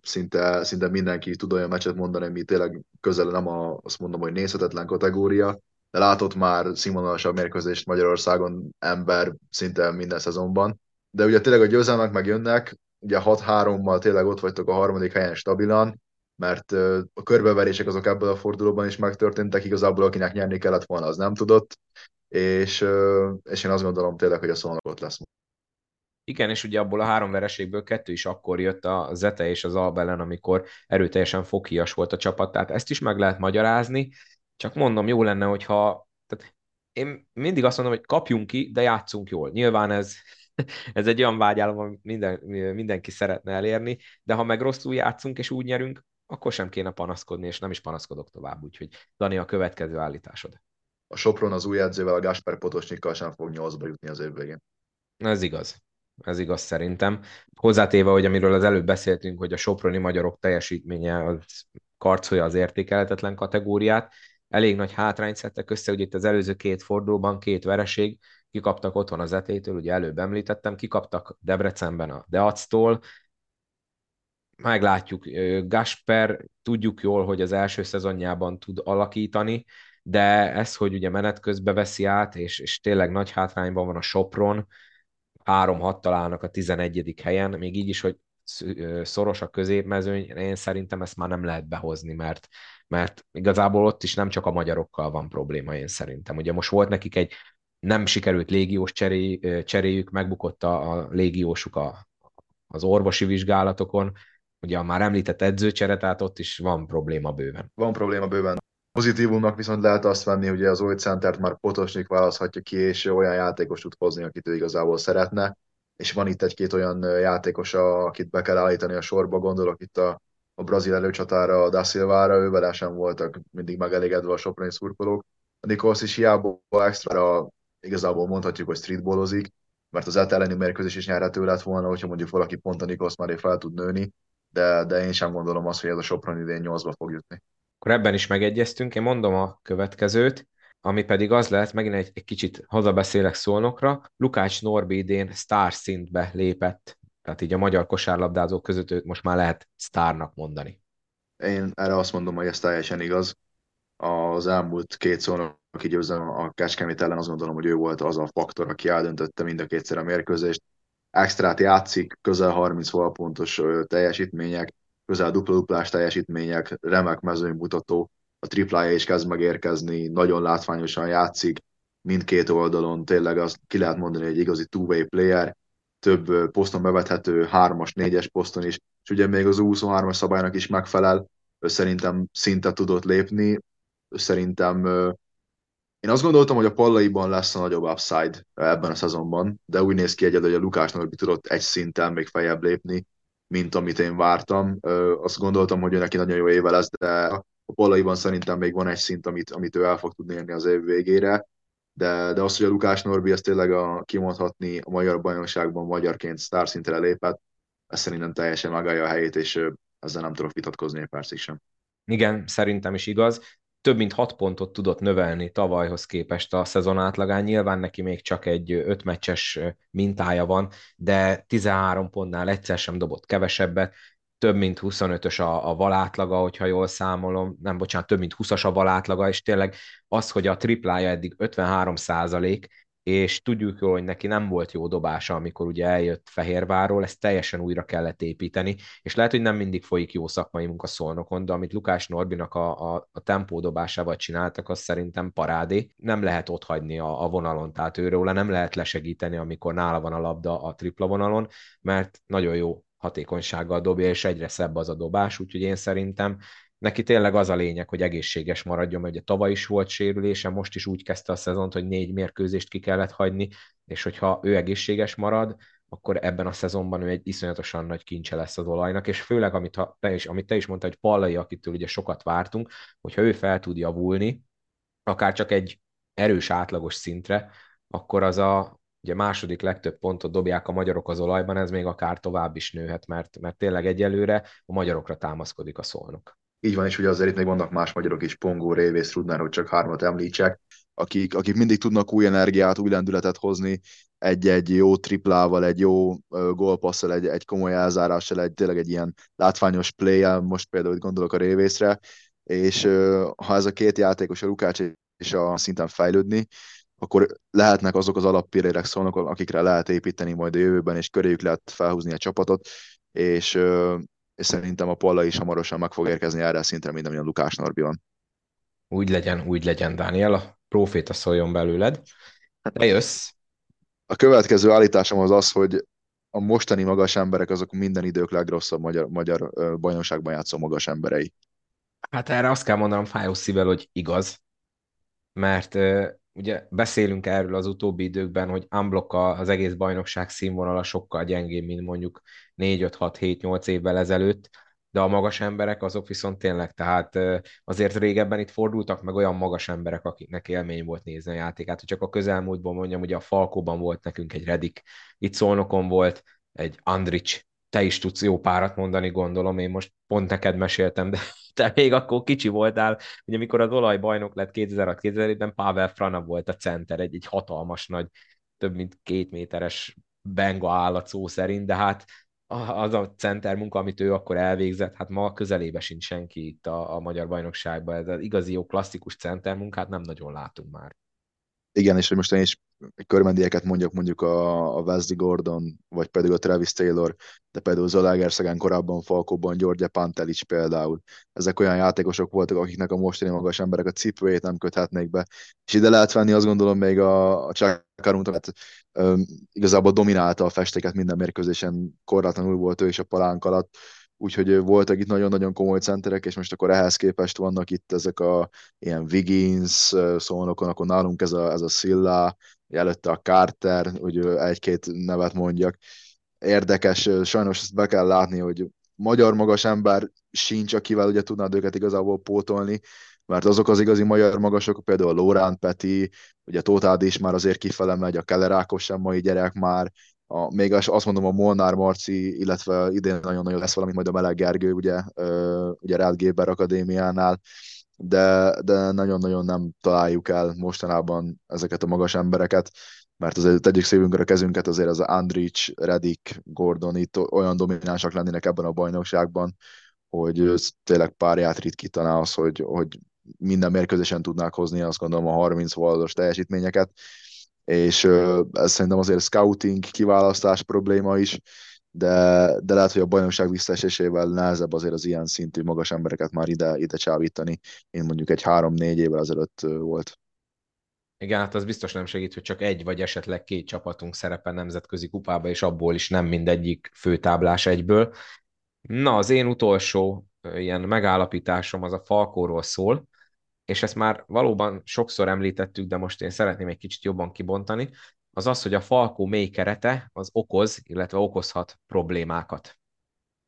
Szinte, szinte mindenki tud olyan meccset mondani, ami tényleg közel nem a, azt mondom, hogy nézhetetlen kategória, de látott már színvonalasabb mérkőzést Magyarországon ember szinte minden szezonban. De ugye tényleg a győzelmek megjönnek, ugye 6-3-mal tényleg ott vagytok a harmadik helyen stabilan, mert a körbeverések azok ebből a fordulóban is megtörténtek, igazából akinek nyerni kellett volna, az nem tudott, és, és én azt gondolom tényleg, hogy a szónak ott lesz. Igen, és ugye abból a három vereségből kettő is akkor jött a Zete és az Albellen, amikor erőteljesen foghíjas volt a csapat, tehát ezt is meg lehet magyarázni, csak mondom, jó lenne, hogyha tehát én mindig azt mondom, hogy kapjunk ki, de játszunk jól. Nyilván ez, ez egy olyan vágyálom, amit minden, mindenki szeretne elérni, de ha meg rosszul játszunk és úgy nyerünk, akkor sem kéne panaszkodni, és nem is panaszkodok tovább. Úgyhogy Dani, a következő állításod. A Sopron az új edzővel, a Gáspár Potosnyikkal sem fog nyolcba jutni az év végén. Ez igaz. Ez igaz szerintem. Hozzátéve, hogy amiről az előbb beszéltünk, hogy a soproni magyarok teljesítménye az karcolja az értékelhetetlen kategóriát, elég nagy hátrányt szedtek össze, ugye itt az előző két fordulóban két vereség, kikaptak otthon az etétől, ugye előbb említettem, kikaptak Debrecenben a Deactól, meglátjuk. Gasper tudjuk jól, hogy az első szezonjában tud alakítani, de ez, hogy ugye menet közben veszi át, és, és tényleg nagy hátrányban van a Sopron, 3-6 találnak a 11. helyen, még így is, hogy szoros a középmezőny, én szerintem ezt már nem lehet behozni, mert, mert igazából ott is nem csak a magyarokkal van probléma, én szerintem. Ugye most volt nekik egy nem sikerült légiós cseré, cseréjük, megbukott a, a légiósuk a, az orvosi vizsgálatokon, ugye a már említett edzőcsere, tehát ott is van probléma bőven. Van probléma bőven. Pozitívumnak viszont lehet azt venni, hogy az új centert már Potosnik választhatja ki, és olyan játékos tud hozni, akit ő igazából szeretne. És van itt egy-két olyan játékos, akit be kell állítani a sorba, gondolok itt a, a brazil előcsatára, a Da Silvára, ővel sem voltak mindig megelégedve a soproni szurkolók. A Nikolsz is hiába extra igazából mondhatjuk, hogy streetballozik, mert az elleni mérkőzés is nyerhető lett volna, hogyha mondjuk valaki pont a Nikolsz már fel tud nőni, de, de én sem gondolom azt, hogy ez a Sopron idén 8-ba fog jutni. Akkor ebben is megegyeztünk, én mondom a következőt, ami pedig az lehet, megint egy, egy kicsit hazabeszélek szólnokra, Lukács Norbi idén sztár szintbe lépett, tehát így a magyar kosárlabdázók között őt most már lehet sztárnak mondani. Én erre azt mondom, hogy ez teljesen igaz. Az elmúlt két szónak győzem a Kecskemét ellen, azt gondolom, hogy ő volt az a faktor, aki eldöntötte mind a kétszer a mérkőzést. Extrát játszik, közel 30 pontos teljesítmények, közel dupla-duplás teljesítmények, remek mezőnymutató, a triplája is kezd megérkezni, nagyon látványosan játszik, mindkét oldalon tényleg azt ki lehet mondani, egy igazi two-way player, több poszton bevethető, hármas, négyes poszton is, és ugye még az 23-as szabálynak is megfelel, szerintem szinte tudott lépni, szerintem én azt gondoltam, hogy a pallaiban lesz a nagyobb upside ebben a szezonban, de úgy néz ki egyedül, hogy a Lukás Norbi tudott egy szinten még feljebb lépni, mint amit én vártam. Azt gondoltam, hogy neki nagyon jó éve lesz, de a pallaiban szerintem még van egy szint, amit, amit ő el fog tudni érni az év végére. De, de az, hogy a Lukás Norbi ezt tényleg a, kimondhatni a magyar bajnokságban magyarként sztár szintre lépett, ez szerintem teljesen megállja a helyét, és ezzel nem tudok vitatkozni egy percig sem. Igen, szerintem is igaz több mint 6 pontot tudott növelni tavalyhoz képest a szezon átlagán. Nyilván neki még csak egy 5 meccses mintája van, de 13 pontnál egyszer sem dobott kevesebbet, több mint 25-ös a, a valátlaga, hogyha jól számolom, nem, bocsánat, több mint 20-as a valátlaga, és tényleg az, hogy a triplája eddig 53 százalék, és tudjuk jól, hogy neki nem volt jó dobása, amikor ugye eljött Fehérvárról, ezt teljesen újra kellett építeni, és lehet, hogy nem mindig folyik jó szakmai munka szolnokon, de amit Lukás Norbinak a, a, a tempó dobásával csináltak, az szerintem parádé. Nem lehet ott hagyni a, a vonalon, tehát őről nem lehet lesegíteni, amikor nála van a labda a tripla vonalon, mert nagyon jó hatékonysággal dobja, és egyre szebb az a dobás, úgyhogy én szerintem neki tényleg az a lényeg, hogy egészséges maradjon, mert ugye tavaly is volt sérülése, most is úgy kezdte a szezont, hogy négy mérkőzést ki kellett hagyni, és hogyha ő egészséges marad, akkor ebben a szezonban ő egy iszonyatosan nagy kincse lesz az olajnak, és főleg, amit, ha, te is, amit te is mondtad, hogy Pallai, akitől ugye sokat vártunk, hogyha ő fel tud javulni, akár csak egy erős átlagos szintre, akkor az a ugye második legtöbb pontot dobják a magyarok az olajban, ez még akár tovább is nőhet, mert, mert tényleg egyelőre a magyarokra támaszkodik a szolnok. Így van, és ugye azért itt még vannak más magyarok is, Pongó, Révész, Rudner, hogy csak hármat említsek, akik, akik mindig tudnak új energiát, új lendületet hozni, egy-egy jó triplával, egy jó gólpasszal, egy, egy komoly elzárással, egy tényleg egy ilyen látványos play most például gondolok a Révészre, és ha ez a két játékos, a Lukács és a szinten fejlődni, akkor lehetnek azok az alappirérek szólnak, akikre lehet építeni majd a jövőben, és köréjük lehet felhúzni a csapatot, és, és szerintem a Palla is hamarosan meg fog érkezni erre a szintre, mint amilyen Lukás Norbi van. Úgy legyen, úgy legyen, Dániel, a proféta szóljon belőled. Te jössz. A következő állításom az az, hogy a mostani magas emberek azok minden idők legrosszabb magyar, magyar bajnokságban játszó magas emberei. Hát erre azt kell mondanom fájó szívvel, hogy igaz, mert ugye beszélünk erről az utóbbi időkben, hogy unblock az egész bajnokság színvonala sokkal gyengébb, mint mondjuk 4, 5, 6, 7, 8 évvel ezelőtt, de a magas emberek azok viszont tényleg, tehát azért régebben itt fordultak meg olyan magas emberek, akiknek élmény volt nézni a játékát, hogy csak a közelmúltban mondjam, ugye a Falkóban volt nekünk egy Redik, itt Szolnokon volt egy Andrics, te is tudsz jó párat mondani, gondolom, én most pont neked meséltem, de te még akkor kicsi voltál, ugye mikor az olajbajnok lett 2006-2007-ben, Pavel Frana volt a center, egy, egy hatalmas nagy, több mint két méteres benga állat szó szerint, de hát az a center munka, amit ő akkor elvégzett, hát ma közelébe sincs senki itt a, a magyar bajnokságban. Ez az igazi jó klasszikus center munkát nem nagyon látunk már igen, és most én is körmendieket mondjak mondjuk a, a Wesley Gordon, vagy pedig a Travis Taylor, de például Zalaegerszegen korábban Falkóban Györgye Pantelic például. Ezek olyan játékosok voltak, akiknek a mostani magas emberek a cipőjét nem köthetnék be. És ide lehet venni azt gondolom még a, a Csakarunt, mert um, igazából dominálta a festéket minden mérkőzésen, korlátlanul volt ő is a palánk alatt úgyhogy voltak itt nagyon-nagyon komoly centerek, és most akkor ehhez képest vannak itt ezek a ilyen Wiggins szónokon, akkor nálunk ez a, ez a Silla, előtte a Carter, hogy egy-két nevet mondjak. Érdekes, sajnos ezt be kell látni, hogy magyar magas ember sincs, akivel ugye tudnád őket igazából pótolni, mert azok az igazi magyar magasok, például a Lórán Peti, ugye Tótád is már azért kifele megy, a Kellerákos sem mai gyerek már, a, még azt mondom a Molnár Marci, illetve idén nagyon-nagyon lesz valami, majd a Meleg Gergő, ugye, ugye Rád Géber Akadémiánál, de, de nagyon-nagyon nem találjuk el mostanában ezeket a magas embereket, mert azért tegyük szívünkre a kezünket, azért az Andrich, Redik, Gordon itt olyan dominánsak lennének ebben a bajnokságban, hogy tényleg párját ritkítaná az, hogy, hogy minden mérkőzésen tudnák hozni azt gondolom a 30 valós teljesítményeket, és ez szerintem azért scouting, kiválasztás probléma is, de, de lehet, hogy a bajnokság visszaesésével nehezebb azért az ilyen szintű magas embereket már ide, ide csábítani, én mondjuk egy három-négy évvel ezelőtt volt. Igen, hát az biztos nem segít, hogy csak egy vagy esetleg két csapatunk szerepel nemzetközi kupába, és abból is nem mindegyik főtáblás egyből. Na, az én utolsó ilyen megállapításom az a Falkóról szól, és ezt már valóban sokszor említettük, de most én szeretném egy kicsit jobban kibontani, az az, hogy a falkó mély kerete az okoz, illetve okozhat problémákat.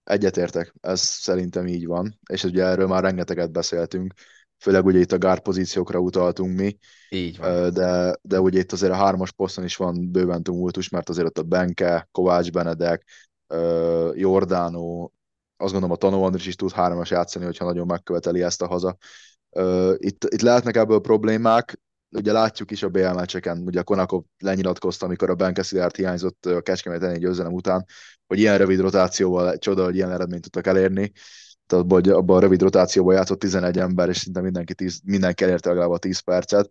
Egyetértek, ez szerintem így van, és ugye erről már rengeteget beszéltünk, főleg ugye itt a gár pozíciókra utaltunk mi, így van. De, de ugye itt azért a hármas poszton is van bőven tumultus, mert azért ott a Benke, Kovács Benedek, Jordánó, azt gondolom a Tanó Andris is tud hármas játszani, hogyha nagyon megköveteli ezt a haza itt, itt lehetnek ebből problémák, ugye látjuk is a BL meccseken, ugye Konakov lenyilatkozta, amikor a Benkeszilárt hiányzott a Kecskemét egy győzelem után, hogy ilyen rövid rotációval csoda, hogy ilyen eredményt tudtak elérni. Tehát abban, abban a rövid rotációban játszott 11 ember, és szinte mindenki, 10, mindenki elérte legalább a 10 percet.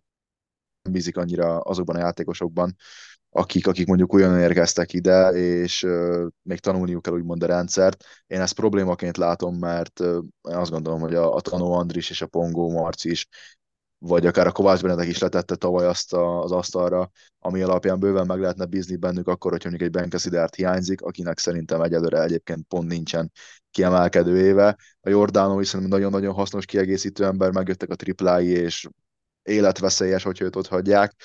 Nem bízik annyira azokban a játékosokban, akik, akik mondjuk olyan érkeztek ide, és uh, még tanulniuk kell úgymond a rendszert. Én ezt problémaként látom, mert uh, én azt gondolom, hogy a, a Tanó Andris és a Pongó Marci is, vagy akár a Kovács Benedek is letette tavaly azt a, az asztalra, ami alapján bőven meg lehetne bízni bennük akkor, hogy mondjuk egy Benkeszidárt hiányzik, akinek szerintem egyelőre egyébként pont nincsen kiemelkedő éve. A Jordánó is szerintem nagyon-nagyon hasznos kiegészítő ember, megjöttek a triplái, és életveszélyes, hogy őt ott hagyják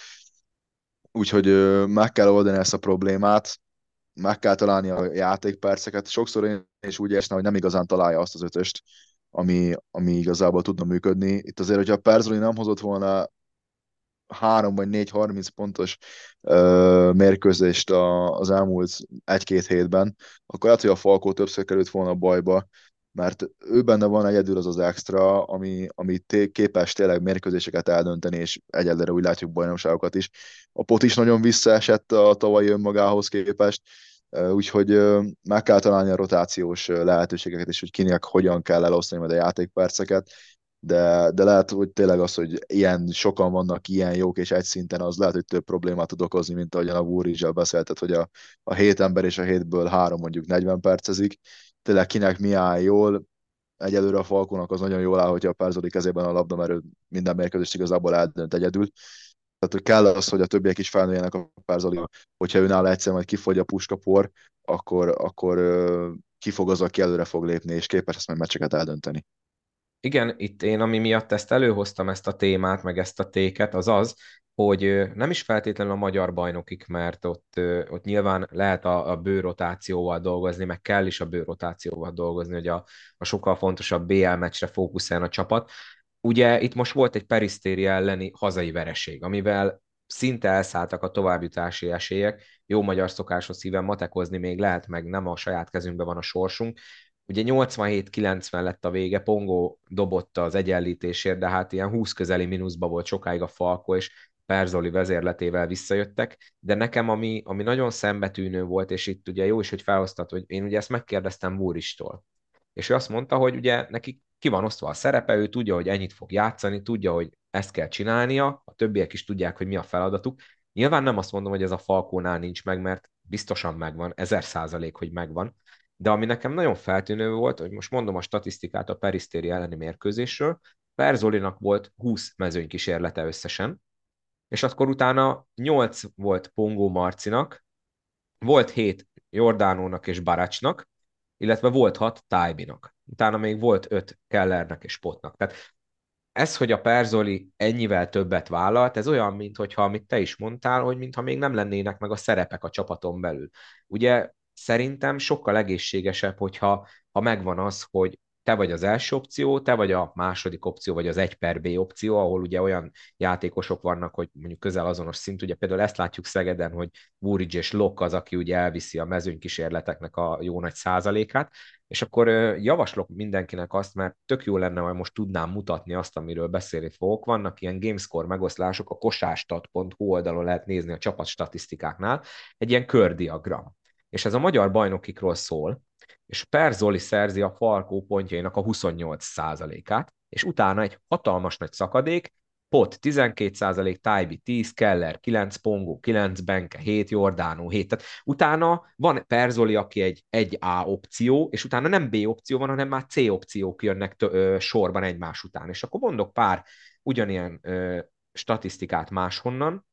Úgyhogy meg kell oldani ezt a problémát, meg kell találni a játékperceket. Sokszor én is úgy esne, hogy nem igazán találja azt az ötöst, ami, ami igazából tudna működni. Itt azért, hogyha Perzoli nem hozott volna három vagy négy 30 pontos ö, mérkőzést a, az elmúlt egy-két hétben, akkor lehet, hogy a Falkó többször került volna bajba, mert ő benne van egyedül az az extra, ami, ami té- képes tényleg mérkőzéseket eldönteni, és egyelőre úgy látjuk bajnokságokat is. A pot is nagyon visszaesett a tavalyi önmagához képest, úgyhogy meg kell találni a rotációs lehetőségeket, és hogy kinek hogyan kell elosztani majd a játékperceket, de, de lehet, hogy tényleg az, hogy ilyen sokan vannak ilyen jók, és egy szinten az lehet, hogy több problémát tud okozni, mint ahogyan a Wúrizsel beszéltet, hogy a, a hét ember és a hétből három mondjuk 40 percezik, tényleg kinek mi áll jól, egyelőre a Falkónak az nagyon jól áll, hogyha a Perzoli kezében a labda, mert ő minden mérkőzést igazából eldönt egyedül. Tehát hogy kell az, hogy a többiek is felnőjenek a Perzoli, hogyha őnála egyszer majd kifogy a puskapor, akkor, akkor ki fog az, aki előre fog lépni, és képes ezt majd meccseket eldönteni. Igen, itt én, ami miatt ezt előhoztam, ezt a témát, meg ezt a téket, az az, hogy nem is feltétlenül a magyar bajnokik, mert ott, ott nyilván lehet a, a bőrotációval dolgozni, meg kell is a bőrotációval dolgozni, hogy a, a sokkal fontosabb BL meccsre fókuszáljon a csapat. Ugye itt most volt egy perisztéri elleni hazai vereség, amivel szinte elszálltak a továbbjutási esélyek. Jó magyar szokáshoz szíven matekozni még lehet, meg nem a saját kezünkben van a sorsunk, Ugye 87-90 lett a vége, Pongo dobotta az egyenlítésért, de hát ilyen 20 közeli mínuszba volt sokáig a Falko, és Perzoli vezérletével visszajöttek, de nekem ami, ami nagyon szembetűnő volt, és itt ugye jó is, hogy felhoztat, hogy én ugye ezt megkérdeztem Búristól, és ő azt mondta, hogy ugye neki ki van osztva a szerepe, ő tudja, hogy ennyit fog játszani, tudja, hogy ezt kell csinálnia, a többiek is tudják, hogy mi a feladatuk. Nyilván nem azt mondom, hogy ez a Falkónál nincs meg, mert biztosan megvan, ezer százalék, hogy megvan, de ami nekem nagyon feltűnő volt, hogy most mondom a statisztikát a perisztéri elleni mérkőzésről, Perzolinak volt 20 mezőnykísérlete összesen, és akkor utána 8 volt Pongó Marcinak, volt 7 Jordánónak és Baracsnak, illetve volt 6 Tájbinak. Utána még volt 5 Kellernek és Potnak. Tehát ez, hogy a Perzoli ennyivel többet vállalt, ez olyan, mintha, amit te is mondtál, hogy mintha még nem lennének meg a szerepek a csapaton belül. Ugye szerintem sokkal egészségesebb, hogyha ha megvan az, hogy te vagy az első opció, te vagy a második opció, vagy az egy per B opció, ahol ugye olyan játékosok vannak, hogy mondjuk közel azonos szint, ugye például ezt látjuk Szegeden, hogy Buric és Lok az, aki ugye elviszi a mezőnykísérleteknek a jó nagy százalékát, és akkor javaslok mindenkinek azt, mert tök jó lenne, hogy most tudnám mutatni azt, amiről beszélni fogok. Vannak ilyen gamescore megoszlások, a kosástat.hu oldalon lehet nézni a csapat statisztikáknál, egy ilyen kördiagram. És ez a magyar bajnokikról szól, és Per Zoli szerzi a Falkó pontjainak a 28%-át, és utána egy hatalmas nagy szakadék, Pot 12%, Tájbi 10, Keller 9, Pongo 9, Benke 7, Jordánó 7. Tehát utána van Perzoli, aki egy, egy A opció, és utána nem B opció van, hanem már C opciók jönnek tö, ö, sorban egymás után. És akkor mondok pár ugyanilyen ö, statisztikát máshonnan.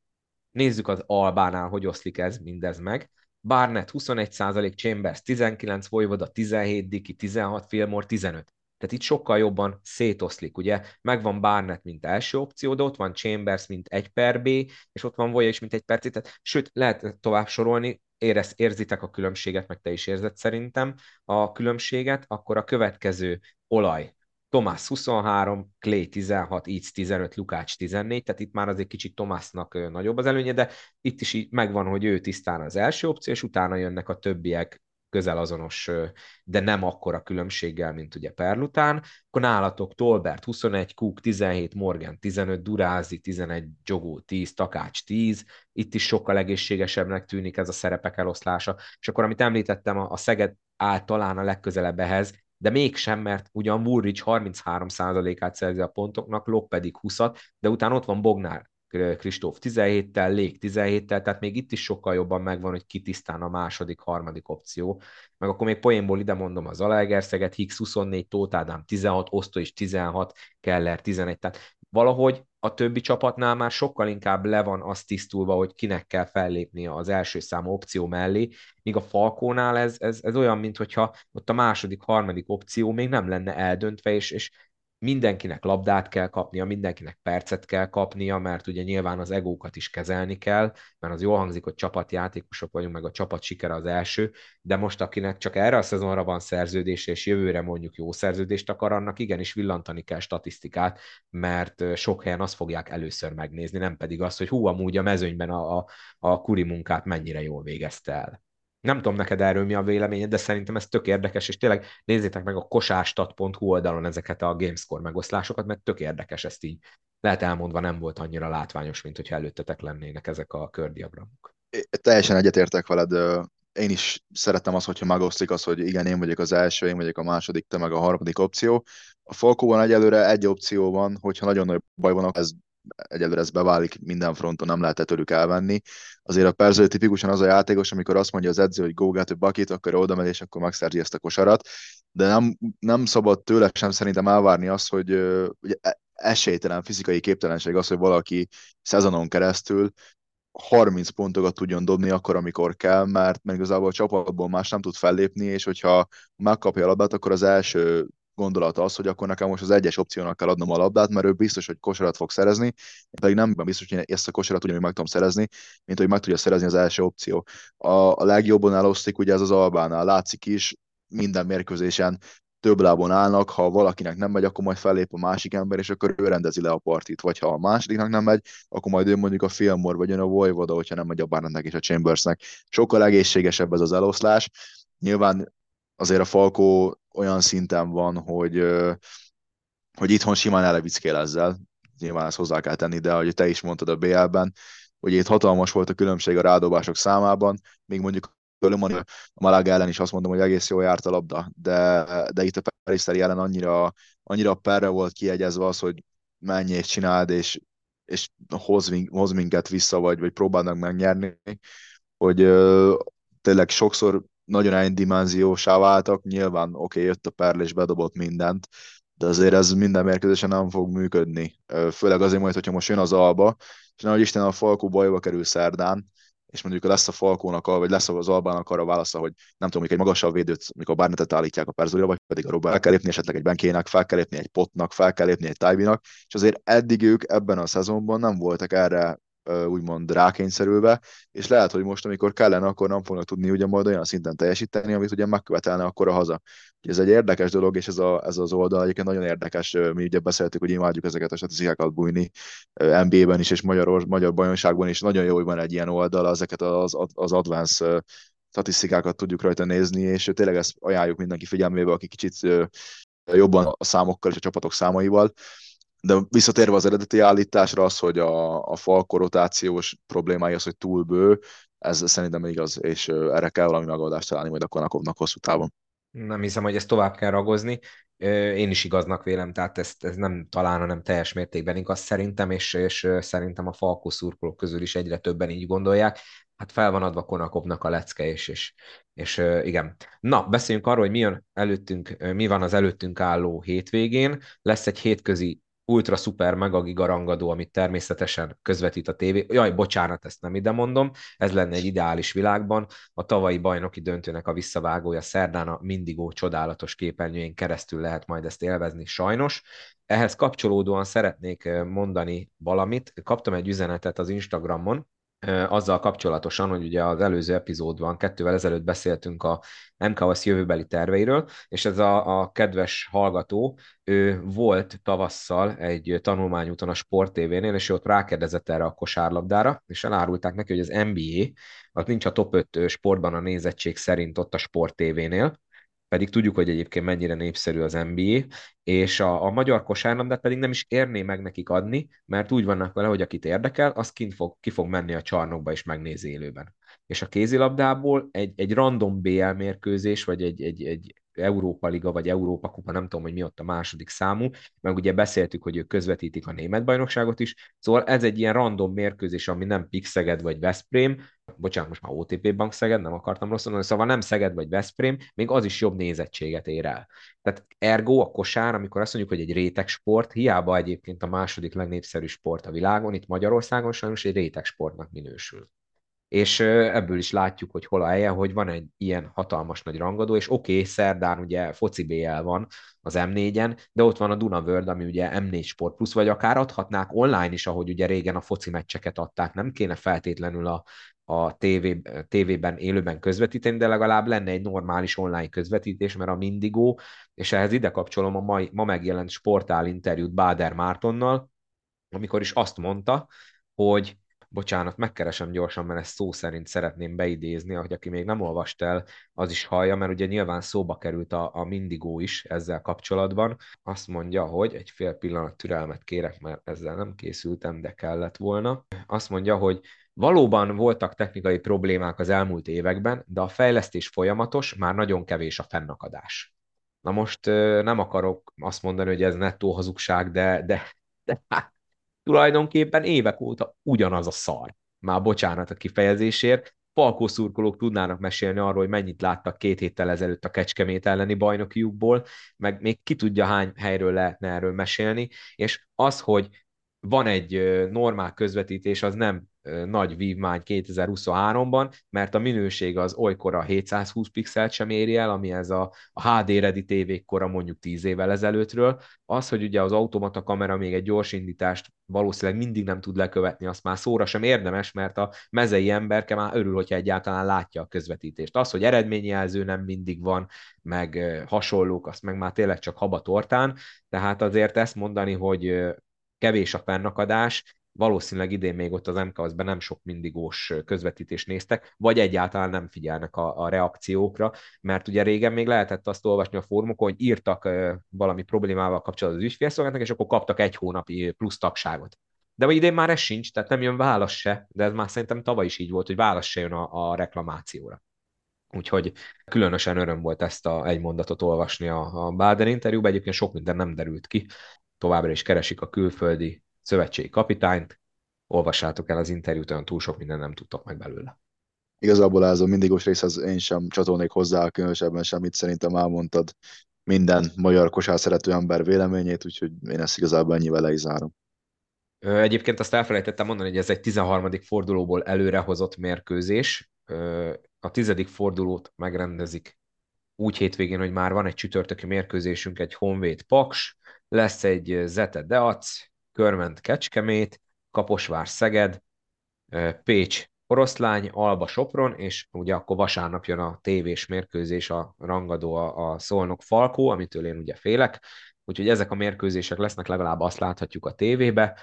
Nézzük az Albánál, hogy oszlik ez mindez meg. Barnett 21%, Chambers 19, Vojvoda 17, Diki 16, Fillmore 15. Tehát itt sokkal jobban szétoszlik, ugye? Megvan Barnett, mint első opció, de ott van Chambers, mint egy per B, és ott van Voja is, mint egy per C. Tehát, sőt, lehet tovább sorolni, érez, érzitek a különbséget, meg te is érzed szerintem a különbséget, akkor a következő olaj Tomás 23, Clay 16, Eats 15, Lukács 14, tehát itt már azért kicsit Tomásnak nagyobb az előnye, de itt is így megvan, hogy ő tisztán az első opció, és utána jönnek a többiek közel azonos, de nem akkora különbséggel, mint ugye Perlután. Akkor nálatok Tolbert 21, Cook 17, Morgan 15, Durázi 11, Jogó 10, Takács 10. Itt is sokkal egészségesebbnek tűnik ez a szerepek eloszlása. És akkor, amit említettem, a Szeged áll talán a legközelebb ehhez, de mégsem, mert ugyan Woolrich 33%-át szerzi a pontoknak, Lok pedig 20-at, de utána ott van Bognár Kristóf 17-tel, Lég 17-tel, tehát még itt is sokkal jobban megvan, hogy ki tisztán a második, harmadik opció. Meg akkor még poénból ide mondom az Zalaegerszeget, Higgs 24, Tóth Ádám 16, Osztó is 16, Keller 11, tehát valahogy a többi csapatnál már sokkal inkább le van az tisztulva, hogy kinek kell fellépnie az első számú opció mellé, míg a Falkónál ez, ez, ez olyan, mintha ott a második, harmadik opció még nem lenne eldöntve, és, és mindenkinek labdát kell kapnia, mindenkinek percet kell kapnia, mert ugye nyilván az egókat is kezelni kell, mert az jól hangzik, hogy csapatjátékosok vagyunk, meg a csapat sikere az első, de most akinek csak erre a szezonra van szerződés, és jövőre mondjuk jó szerződést akar, annak igenis villantani kell statisztikát, mert sok helyen azt fogják először megnézni, nem pedig azt, hogy hú, amúgy a mezőnyben a, a, a kuri munkát mennyire jól végezte el. Nem tudom neked erről mi a véleményed, de szerintem ez tök érdekes, és tényleg nézzétek meg a kosástat.hu oldalon ezeket a Gamescore megoszlásokat, mert tök érdekes ezt így. Lehet elmondva nem volt annyira látványos, mint hogyha előttetek lennének ezek a kördiagramok. Teljesen egyetértek veled, én is szeretem azt, hogyha megoszlik az, hogy igen, én vagyok az első, én vagyok a második, te meg a harmadik opció. A Falkóban egyelőre egy opció van, hogyha nagyon nagy baj van, ez egyelőre ez beválik, minden fronton nem lehet tőlük elvenni. Azért a Perző tipikusan az a játékos, amikor azt mondja az edző, hogy go get bucket, akkor oda megy, és akkor megszerzi ezt a kosarat, de nem, nem szabad tőle sem szerintem elvárni azt, hogy ugye, e, esélytelen fizikai képtelenség az, hogy valaki szezonon keresztül 30 pontokat tudjon dobni akkor, amikor kell, mert, mert igazából a csapatból más nem tud fellépni, és hogyha megkapja a labdát, akkor az első gondolata az, hogy akkor nekem most az egyes opciónak kell adnom a labdát, mert ő biztos, hogy kosarat fog szerezni, én pedig nem biztos, hogy ezt a kosarat ugyanúgy meg tudom szerezni, mint hogy meg tudja szerezni az első opció. A, a legjobban elosztik ugye ez az Albánál, látszik is, minden mérkőzésen több lábon állnak, ha valakinek nem megy, akkor majd fellép a másik ember, és akkor ő rendezi le a partit, vagy ha a másodiknak nem megy, akkor majd ő mondjuk a Fillmore, vagy jön a Voivoda, hogyha nem megy a Barnettnek és a Chambersnek. Sokkal egészségesebb ez az eloszlás. Nyilván azért a Falkó olyan szinten van, hogy, hogy itthon simán elevickél ezzel, nyilván ezt hozzá kell tenni, de ahogy te is mondtad a BL-ben, hogy itt hatalmas volt a különbség a rádobások számában, még mondjuk a Malaga ellen is azt mondom, hogy egész jól járt a labda, de, de itt a Peristeri ellen annyira, annyira perre volt kiegyezve az, hogy menj és csináld, és, és hoz, hoz minket vissza, vagy, vagy próbálnak megnyerni, hogy ö, tényleg sokszor nagyon egydimenziósá váltak, nyilván oké, okay, jött a perl és bedobott mindent, de azért ez minden mérkőzésen nem fog működni. Főleg azért majd, hogyha most jön az alba, és nem, hogy Isten a Falkó bajba kerül szerdán, és mondjuk lesz a Falkónak, vagy lesz az Albának arra válasza, hogy nem tudom, egy magasabb védőt, mikor Barnettet állítják a Perzolira, vagy pedig a Robert, fel kell lépni esetleg egy Benkének, fel kell lépni egy Potnak, fel kell lépni egy Tajvinak, és azért eddig ők ebben a szezonban nem voltak erre úgymond rákényszerülve, és lehet, hogy most, amikor kellene, akkor nem fognak tudni ugye majd olyan szinten teljesíteni, amit ugye megkövetelne akkor a haza. Ez egy érdekes dolog, és ez, a, ez az oldal egyébként nagyon érdekes. Mi ugye beszéltük, hogy imádjuk ezeket a statisztikákat bújni NBA-ben is, és magyar, magyar bajnokságban is. Nagyon jó, hogy van egy ilyen oldal, ezeket az, az advanced statisztikákat tudjuk rajta nézni, és tényleg ezt ajánljuk mindenki figyelmébe, aki kicsit jobban a számokkal és a csapatok számaival de visszatérve az eredeti állításra, az, hogy a, a falko rotációs problémája az, hogy túl bő, ez szerintem igaz, és erre kell valami megoldást találni majd a Konakovnak hosszú távon. Nem hiszem, hogy ezt tovább kell ragozni. Én is igaznak vélem, tehát ezt, ez nem talán, hanem teljes mértékben igaz szerintem, és, és szerintem a Falkó szurkolók közül is egyre többen így gondolják. Hát fel van adva Konakovnak a lecke, és, és, és igen. Na, beszéljünk arról, hogy mi, jön előttünk, mi van az előttünk álló hétvégén. Lesz egy hétközi ultra szuper mega gigarangadó, amit természetesen közvetít a tévé. Jaj, bocsánat, ezt nem ide mondom, ez lenne egy ideális világban. A tavalyi bajnoki döntőnek a visszavágója szerdán a Mindigó csodálatos képernyőjén keresztül lehet majd ezt élvezni, sajnos. Ehhez kapcsolódóan szeretnék mondani valamit. Kaptam egy üzenetet az Instagramon, azzal kapcsolatosan, hogy ugye az előző epizódban, kettővel ezelőtt beszéltünk a MKS jövőbeli terveiről, és ez a, a kedves hallgató, ő volt tavasszal egy tanulmányúton a Sport TV-nél, és ő ott rákérdezett erre a kosárlabdára, és elárulták neki, hogy az NBA, az nincs a top 5 sportban a nézettség szerint ott a Sport TV-nél, pedig tudjuk, hogy egyébként mennyire népszerű az NBA, és a, a magyar kosárlabdát pedig nem is érné meg nekik adni, mert úgy vannak vele, hogy akit érdekel, az kint fog, ki fog menni a csarnokba és megnézi élőben. És a kézilabdából egy, egy random BL mérkőzés, vagy egy, egy, egy Európa Liga, vagy Európa Kupa, nem tudom, hogy mi ott a második számú, meg ugye beszéltük, hogy ők közvetítik a német bajnokságot is, szóval ez egy ilyen random mérkőzés, ami nem Pixeged vagy Veszprém, bocsánat, most már OTP Bank Szeged, nem akartam rosszul mondani, szóval nem Szeged vagy Veszprém, még az is jobb nézettséget ér el. Tehát ergo a kosár, amikor azt mondjuk, hogy egy réteg sport, hiába egyébként a második legnépszerűbb sport a világon, itt Magyarországon sajnos egy réteg sportnak minősül. és ebből is látjuk, hogy hol a helye, hogy van egy ilyen hatalmas nagy rangadó, és oké, okay, szerdán ugye foci BL van az M4-en, de ott van a Duna World, ami ugye M4 Sport Plus, vagy akár adhatnák online is, ahogy ugye régen a foci meccseket adták, nem kéne feltétlenül a, a TV, tévében élőben közvetíteni, de legalább lenne egy normális online közvetítés, mert a Mindigo, és ehhez ide kapcsolom a mai, ma megjelent sportál interjút Báder Mártonnal, amikor is azt mondta, hogy bocsánat, megkeresem gyorsan, mert ezt szó szerint szeretném beidézni, hogy aki még nem olvast el, az is hallja, mert ugye nyilván szóba került a, a Mindigo is ezzel kapcsolatban. Azt mondja, hogy egy fél pillanat türelmet kérek, mert ezzel nem készültem, de kellett volna. Azt mondja, hogy Valóban voltak technikai problémák az elmúlt években, de a fejlesztés folyamatos, már nagyon kevés a fennakadás. Na most nem akarok azt mondani, hogy ez nettó hazugság, de, de, de hát tulajdonképpen évek óta ugyanaz a szar. Már bocsánat a kifejezésért. Szurkolók tudnának mesélni arról, hogy mennyit láttak két héttel ezelőtt a Kecskemét elleni bajnokiukból, meg még ki tudja hány helyről lehetne erről mesélni, és az, hogy van egy normál közvetítés, az nem nagy vívmány 2023-ban, mert a minőség az olykor a 720 pixelt sem éri el, ami ez a, a HD Ready tv kora mondjuk 10 évvel ezelőttről. Az, hogy ugye az automata kamera még egy gyors indítást valószínűleg mindig nem tud lekövetni, azt már szóra sem érdemes, mert a mezei emberke már örül, hogyha egyáltalán látja a közvetítést. Az, hogy eredményjelző nem mindig van, meg hasonlók, azt meg már tényleg csak habatortán, tehát azért ezt mondani, hogy kevés a fennakadás, valószínűleg idén még ott az MKS-ben nem sok mindigós közvetítést néztek, vagy egyáltalán nem figyelnek a, a reakciókra, mert ugye régen még lehetett azt olvasni a fórumokon, hogy írtak valami problémával kapcsolatban az ügyfélszolgálatnak, és akkor kaptak egy hónapi plusz tagságot. De idén már ez sincs, tehát nem jön válasz se, de ez már szerintem tavaly is így volt, hogy válasz se jön a, a reklamációra. Úgyhogy különösen öröm volt ezt a egy mondatot olvasni a, a Baden interjúban, egyébként sok minden nem derült ki, továbbra is keresik a külföldi szövetségi kapitányt, olvassátok el az interjút, olyan túl sok minden nem tudtok meg belőle. Igazából ez a mindigos részhez én sem csatolnék hozzá különösebben semmit, szerintem elmondtad minden magyar kosár szerető ember véleményét, úgyhogy én ezt igazából ennyivel le is zárom. Egyébként azt elfelejtettem mondani, hogy ez egy 13. fordulóból előrehozott mérkőzés. A tizedik fordulót megrendezik úgy hétvégén, hogy már van egy csütörtöki mérkőzésünk, egy Honvéd Paks, lesz egy Zete Deac, Körment Kecskemét, Kaposvár Szeged, Pécs Oroszlány, Alba Sopron, és ugye akkor vasárnap jön a tévés mérkőzés, a rangadó a, a Szolnok Falkó, amitől én ugye félek, úgyhogy ezek a mérkőzések lesznek, legalább azt láthatjuk a tévébe.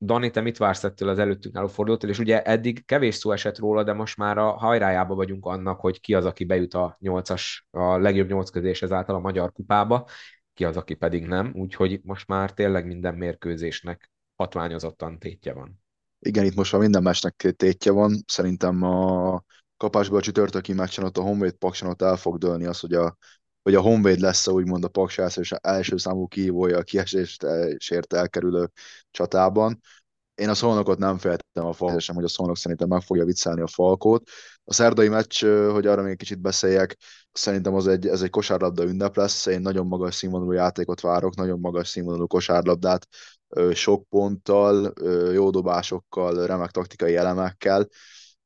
Dani, te mit vársz ettől az előttünk álló fordulótól, és ugye eddig kevés szó esett róla, de most már a hajrájába vagyunk annak, hogy ki az, aki bejut a nyolcas, a legjobb nyolc közés ezáltal a Magyar Kupába, ki az, aki pedig nem, úgyhogy most már tényleg minden mérkőzésnek hatványozottan tétje van. Igen, itt most már minden meccsnek tétje van. Szerintem a kapásból a csütörtöki meccsen ott a Honvéd Pakson ott el fog dőlni az, hogy a, hogy a Honvéd lesz úgymond a Paks és első számú kihívója a kiesésért elkerülő csatában. Én a szolnokot nem féltem a falkot, sem, hogy a szolnok szerintem meg fogja viccelni a falkót. A szerdai meccs, hogy arra még kicsit beszéljek, szerintem az egy, ez egy kosárlabda ünnep lesz. Én nagyon magas színvonalú játékot várok, nagyon magas színvonalú kosárlabdát, sok ponttal, jó dobásokkal, remek taktikai elemekkel,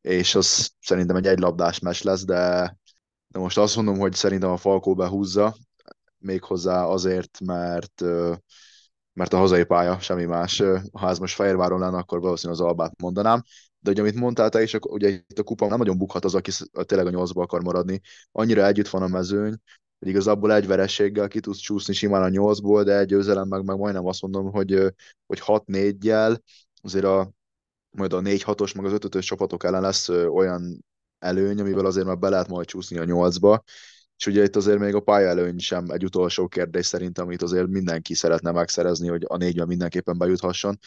és az szerintem egy egylabdás meccs lesz, de, de most azt mondom, hogy szerintem a Falkó behúzza, méghozzá azért, mert mert a hazai pálya, semmi más. Ha ez most Fehérváron lenne, akkor valószínűleg az Albát mondanám. De ugye, amit mondtál te is, ugye itt a kupa nem nagyon bukhat az, aki tényleg a nyolcba akar maradni. Annyira együtt van a mezőny, hogy igazából egy verességgel ki tudsz csúszni simán a nyolcból, de egy győzelem meg, meg majdnem azt mondom, hogy, hogy 6-4-jel azért a, majd a 4-6-os, meg az 5-5-ös csapatok ellen lesz olyan előny, amivel azért már be lehet majd csúszni a nyolcba, és ugye itt azért még a pályaelőny sem egy utolsó kérdés szerint, amit azért mindenki szeretne megszerezni, hogy a négyben mindenképpen bejuthasson.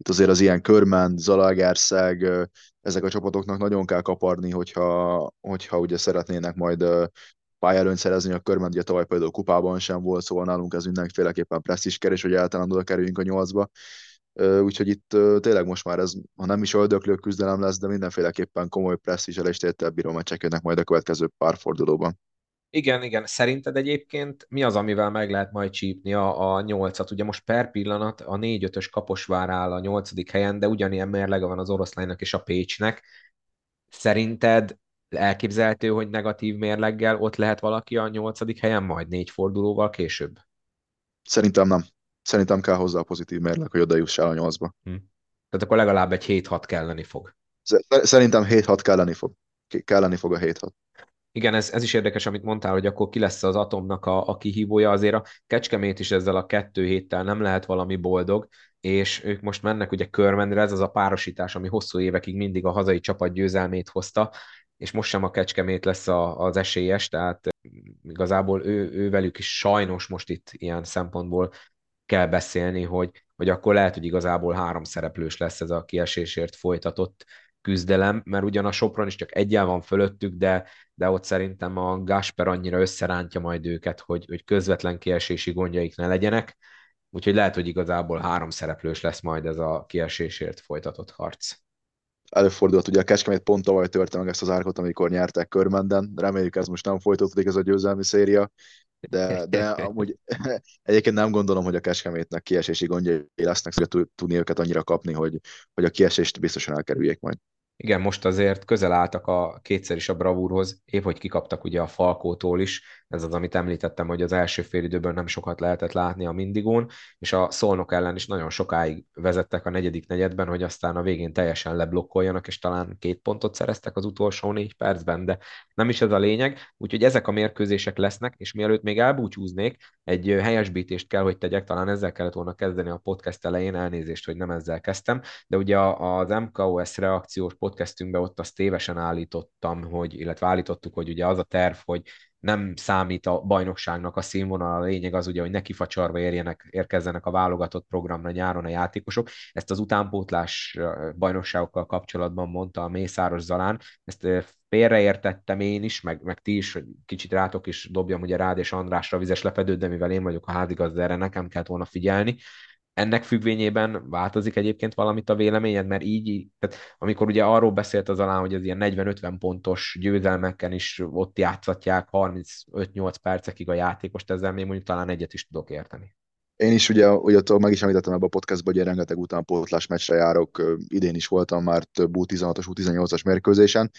Itt azért az ilyen Körmen, Zalaegerszeg, ezek a csapatoknak nagyon kell kaparni, hogyha, hogyha ugye szeretnének majd pályelőnyt szerezni, a Körmen ugye tavaly például kupában sem volt, szóval nálunk ez mindenféleképpen presztis kerés, hogy általán oda kerüljünk a nyolcba. Úgyhogy itt tényleg most már ez, ha nem is öldöklő küzdelem lesz, de mindenféleképpen komoly presztízsel és tétel bíró meccsek jönnek majd a következő pár fordulóban. Igen, igen. Szerinted egyébként mi az, amivel meg lehet majd csípni a, a nyolcat? Ugye most per pillanat a négy-ötös Kaposvár áll a nyolcadik helyen, de ugyanilyen mérlege van az oroszlánynak és a Pécsnek. Szerinted elképzelhető, hogy negatív mérleggel ott lehet valaki a nyolcadik helyen, majd négy fordulóval később? Szerintem nem. Szerintem kell hozzá a pozitív mérleg, hogy oda jussál a nyolcba. Hm. Tehát akkor legalább egy 7-6 kelleni fog. Szerintem 7-6 kelleni fog. Kelleni fog a 7-6. Igen, ez, ez is érdekes, amit mondtál, hogy akkor ki lesz az Atomnak a, a kihívója. Azért a Kecskemét is ezzel a kettő héttel nem lehet valami boldog, és ők most mennek ugye körmendre, ez az a párosítás, ami hosszú évekig mindig a hazai csapat győzelmét hozta, és most sem a Kecskemét lesz a, az esélyes, tehát igazából ő, ő velük is sajnos most itt ilyen szempontból kell beszélni, hogy, hogy akkor lehet, hogy igazából három szereplős lesz ez a kiesésért folytatott küzdelem, mert ugyan a Sopron is csak egyel van fölöttük, de, de ott szerintem a Gasper annyira összerántja majd őket, hogy, hogy közvetlen kiesési gondjaik ne legyenek, úgyhogy lehet, hogy igazából három szereplős lesz majd ez a kiesésért folytatott harc. Előfordult, ugye a Kecskemét pont tavaly törte meg ezt az árkot, amikor nyertek Körmenden, reméljük ez most nem folytatódik ez a győzelmi széria, de, de amúgy egyébként nem gondolom, hogy a Kecskemétnek kiesési gondjai lesznek, hogy tudni őket annyira kapni, hogy, hogy a kiesést biztosan elkerüljék majd. Igen, most azért közel álltak a kétszer is a bravúrhoz, épp hogy kikaptak ugye a Falkótól is, ez az, amit említettem, hogy az első fél időben nem sokat lehetett látni a Mindigón, és a Szolnok ellen is nagyon sokáig vezettek a negyedik negyedben, hogy aztán a végén teljesen leblokkoljanak, és talán két pontot szereztek az utolsó négy percben, de nem is ez a lényeg, úgyhogy ezek a mérkőzések lesznek, és mielőtt még elbúcsúznék, egy helyesbítést kell, hogy tegyek, talán ezzel kellett volna kezdeni a podcast elején, elnézést, hogy nem ezzel kezdtem, de ugye az MKOS reakciós podcastünkben ott azt tévesen állítottam, hogy, illetve állítottuk, hogy ugye az a terv, hogy nem számít a bajnokságnak a színvonal, a lényeg az ugye, hogy neki facsarva érjenek, érkezzenek a válogatott programra nyáron a játékosok. Ezt az utánpótlás bajnokságokkal kapcsolatban mondta a Mészáros Zalán, ezt félreértettem én is, meg, meg ti is, hogy kicsit rátok is dobjam ugye rád és Andrásra vizes lepedőt, de mivel én vagyok a házigazda, erre nekem kellett volna figyelni ennek függvényében változik egyébként valamit a véleményed, mert így, tehát amikor ugye arról beszélt az alá, hogy az ilyen 40-50 pontos győzelmeken is ott játszatják 35-8 percekig a játékost, ezzel még mondjuk talán egyet is tudok érteni. Én is ugye, ugye meg is említettem ebbe a podcastban, hogy rengeteg utánpótlás meccsre járok, idén is voltam már több U16-as, U18-as mérkőzésen,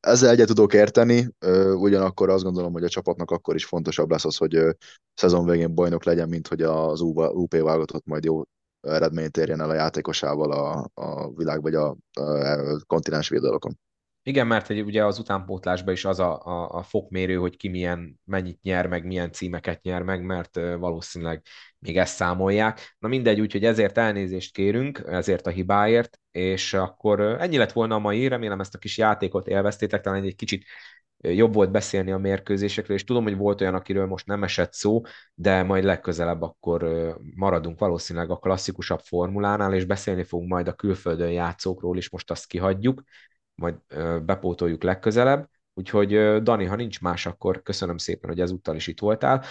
ezzel egyet tudok érteni, ugyanakkor azt gondolom, hogy a csapatnak akkor is fontosabb lesz az, hogy szezon végén bajnok legyen, mint hogy az UP válogatott majd jó eredményt érjen el a játékosával a, a világ vagy a, a kontinens védalokon. Igen, mert egy, ugye az utánpótlásban is az a, a, a fokmérő, hogy ki milyen, mennyit nyer meg, milyen címeket nyer meg, mert valószínűleg még ezt számolják. Na mindegy, úgyhogy ezért elnézést kérünk, ezért a hibáért, és akkor ennyi lett volna a mai, remélem ezt a kis játékot élveztétek, talán egy kicsit jobb volt beszélni a mérkőzésekről, és tudom, hogy volt olyan, akiről most nem esett szó, de majd legközelebb akkor maradunk valószínűleg a klasszikusabb formulánál, és beszélni fogunk majd a külföldön játszókról is, most azt kihagyjuk, majd bepótoljuk legközelebb. Úgyhogy Dani, ha nincs más, akkor köszönöm szépen, hogy ezúttal is itt voltál.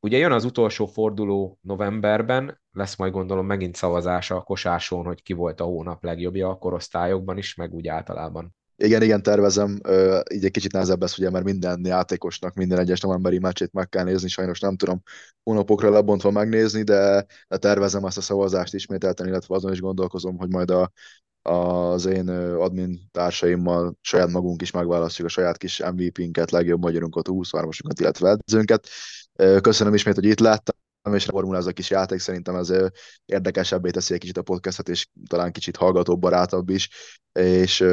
Ugye jön az utolsó forduló novemberben, lesz majd gondolom megint szavazása a kosáson, hogy ki volt a hónap legjobbja a korosztályokban is, meg úgy általában. Igen, igen, tervezem. Így egy kicsit nehezebb lesz, ugye, mert minden játékosnak minden egyes novemberi meccsét meg kell nézni, sajnos nem tudom hónapokra lebontva megnézni, de, de tervezem ezt a szavazást ismételten, illetve azon is gondolkozom, hogy majd a, az én admin társaimmal saját magunk is megválasztjuk a saját kis MVP-nket, legjobb magyarunkat, 23-asunkat, illetve edzőnket. Köszönöm ismét, hogy itt láttam és formula ez a kis játék, szerintem ez érdekesebbé teszi egy kicsit a podcastet, és talán kicsit hallgatóbb, barátabb is, és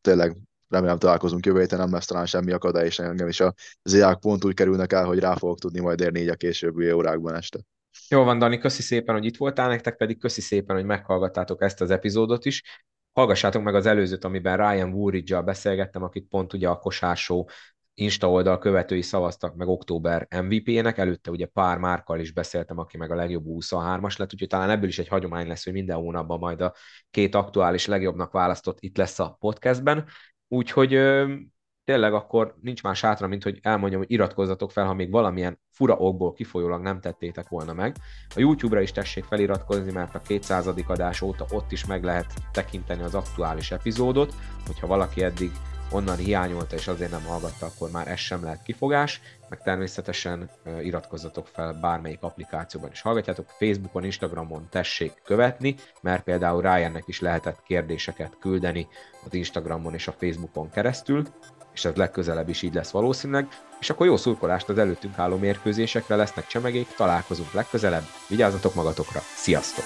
tényleg remélem találkozunk jövő héten, nem lesz talán semmi akadály, és engem is a ziák pont úgy kerülnek el, hogy rá fogok tudni majd érni így a későbbi órákban este. Jó van, Dani, köszi szépen, hogy itt voltál, nektek pedig köszi szépen, hogy meghallgattátok ezt az epizódot is. Hallgassátok meg az előzőt, amiben Ryan woolridge beszélgettem, akit pont ugye a kosársó Insta oldal követői szavaztak meg október MVP-nek, előtte ugye pár márkal is beszéltem, aki meg a legjobb 23-as lett, úgyhogy talán ebből is egy hagyomány lesz, hogy minden hónapban majd a két aktuális legjobbnak választott itt lesz a podcastben. Úgyhogy tényleg akkor nincs más hátra, mint hogy elmondjam, hogy iratkozzatok fel, ha még valamilyen fura okból kifolyólag nem tettétek volna meg. A YouTube-ra is tessék feliratkozni, mert a 200. adás óta ott is meg lehet tekinteni az aktuális epizódot, hogyha valaki eddig onnan hiányolta és azért nem hallgatta, akkor már ez sem lehet kifogás, meg természetesen iratkozzatok fel bármelyik applikációban is hallgatjátok, Facebookon, Instagramon tessék követni, mert például Ryannek is lehetett kérdéseket küldeni az Instagramon és a Facebookon keresztül, és ez legközelebb is így lesz valószínűleg, és akkor jó szurkolást az előttünk álló mérkőzésekre, lesznek csemegék, találkozunk legközelebb, vigyázzatok magatokra, sziasztok!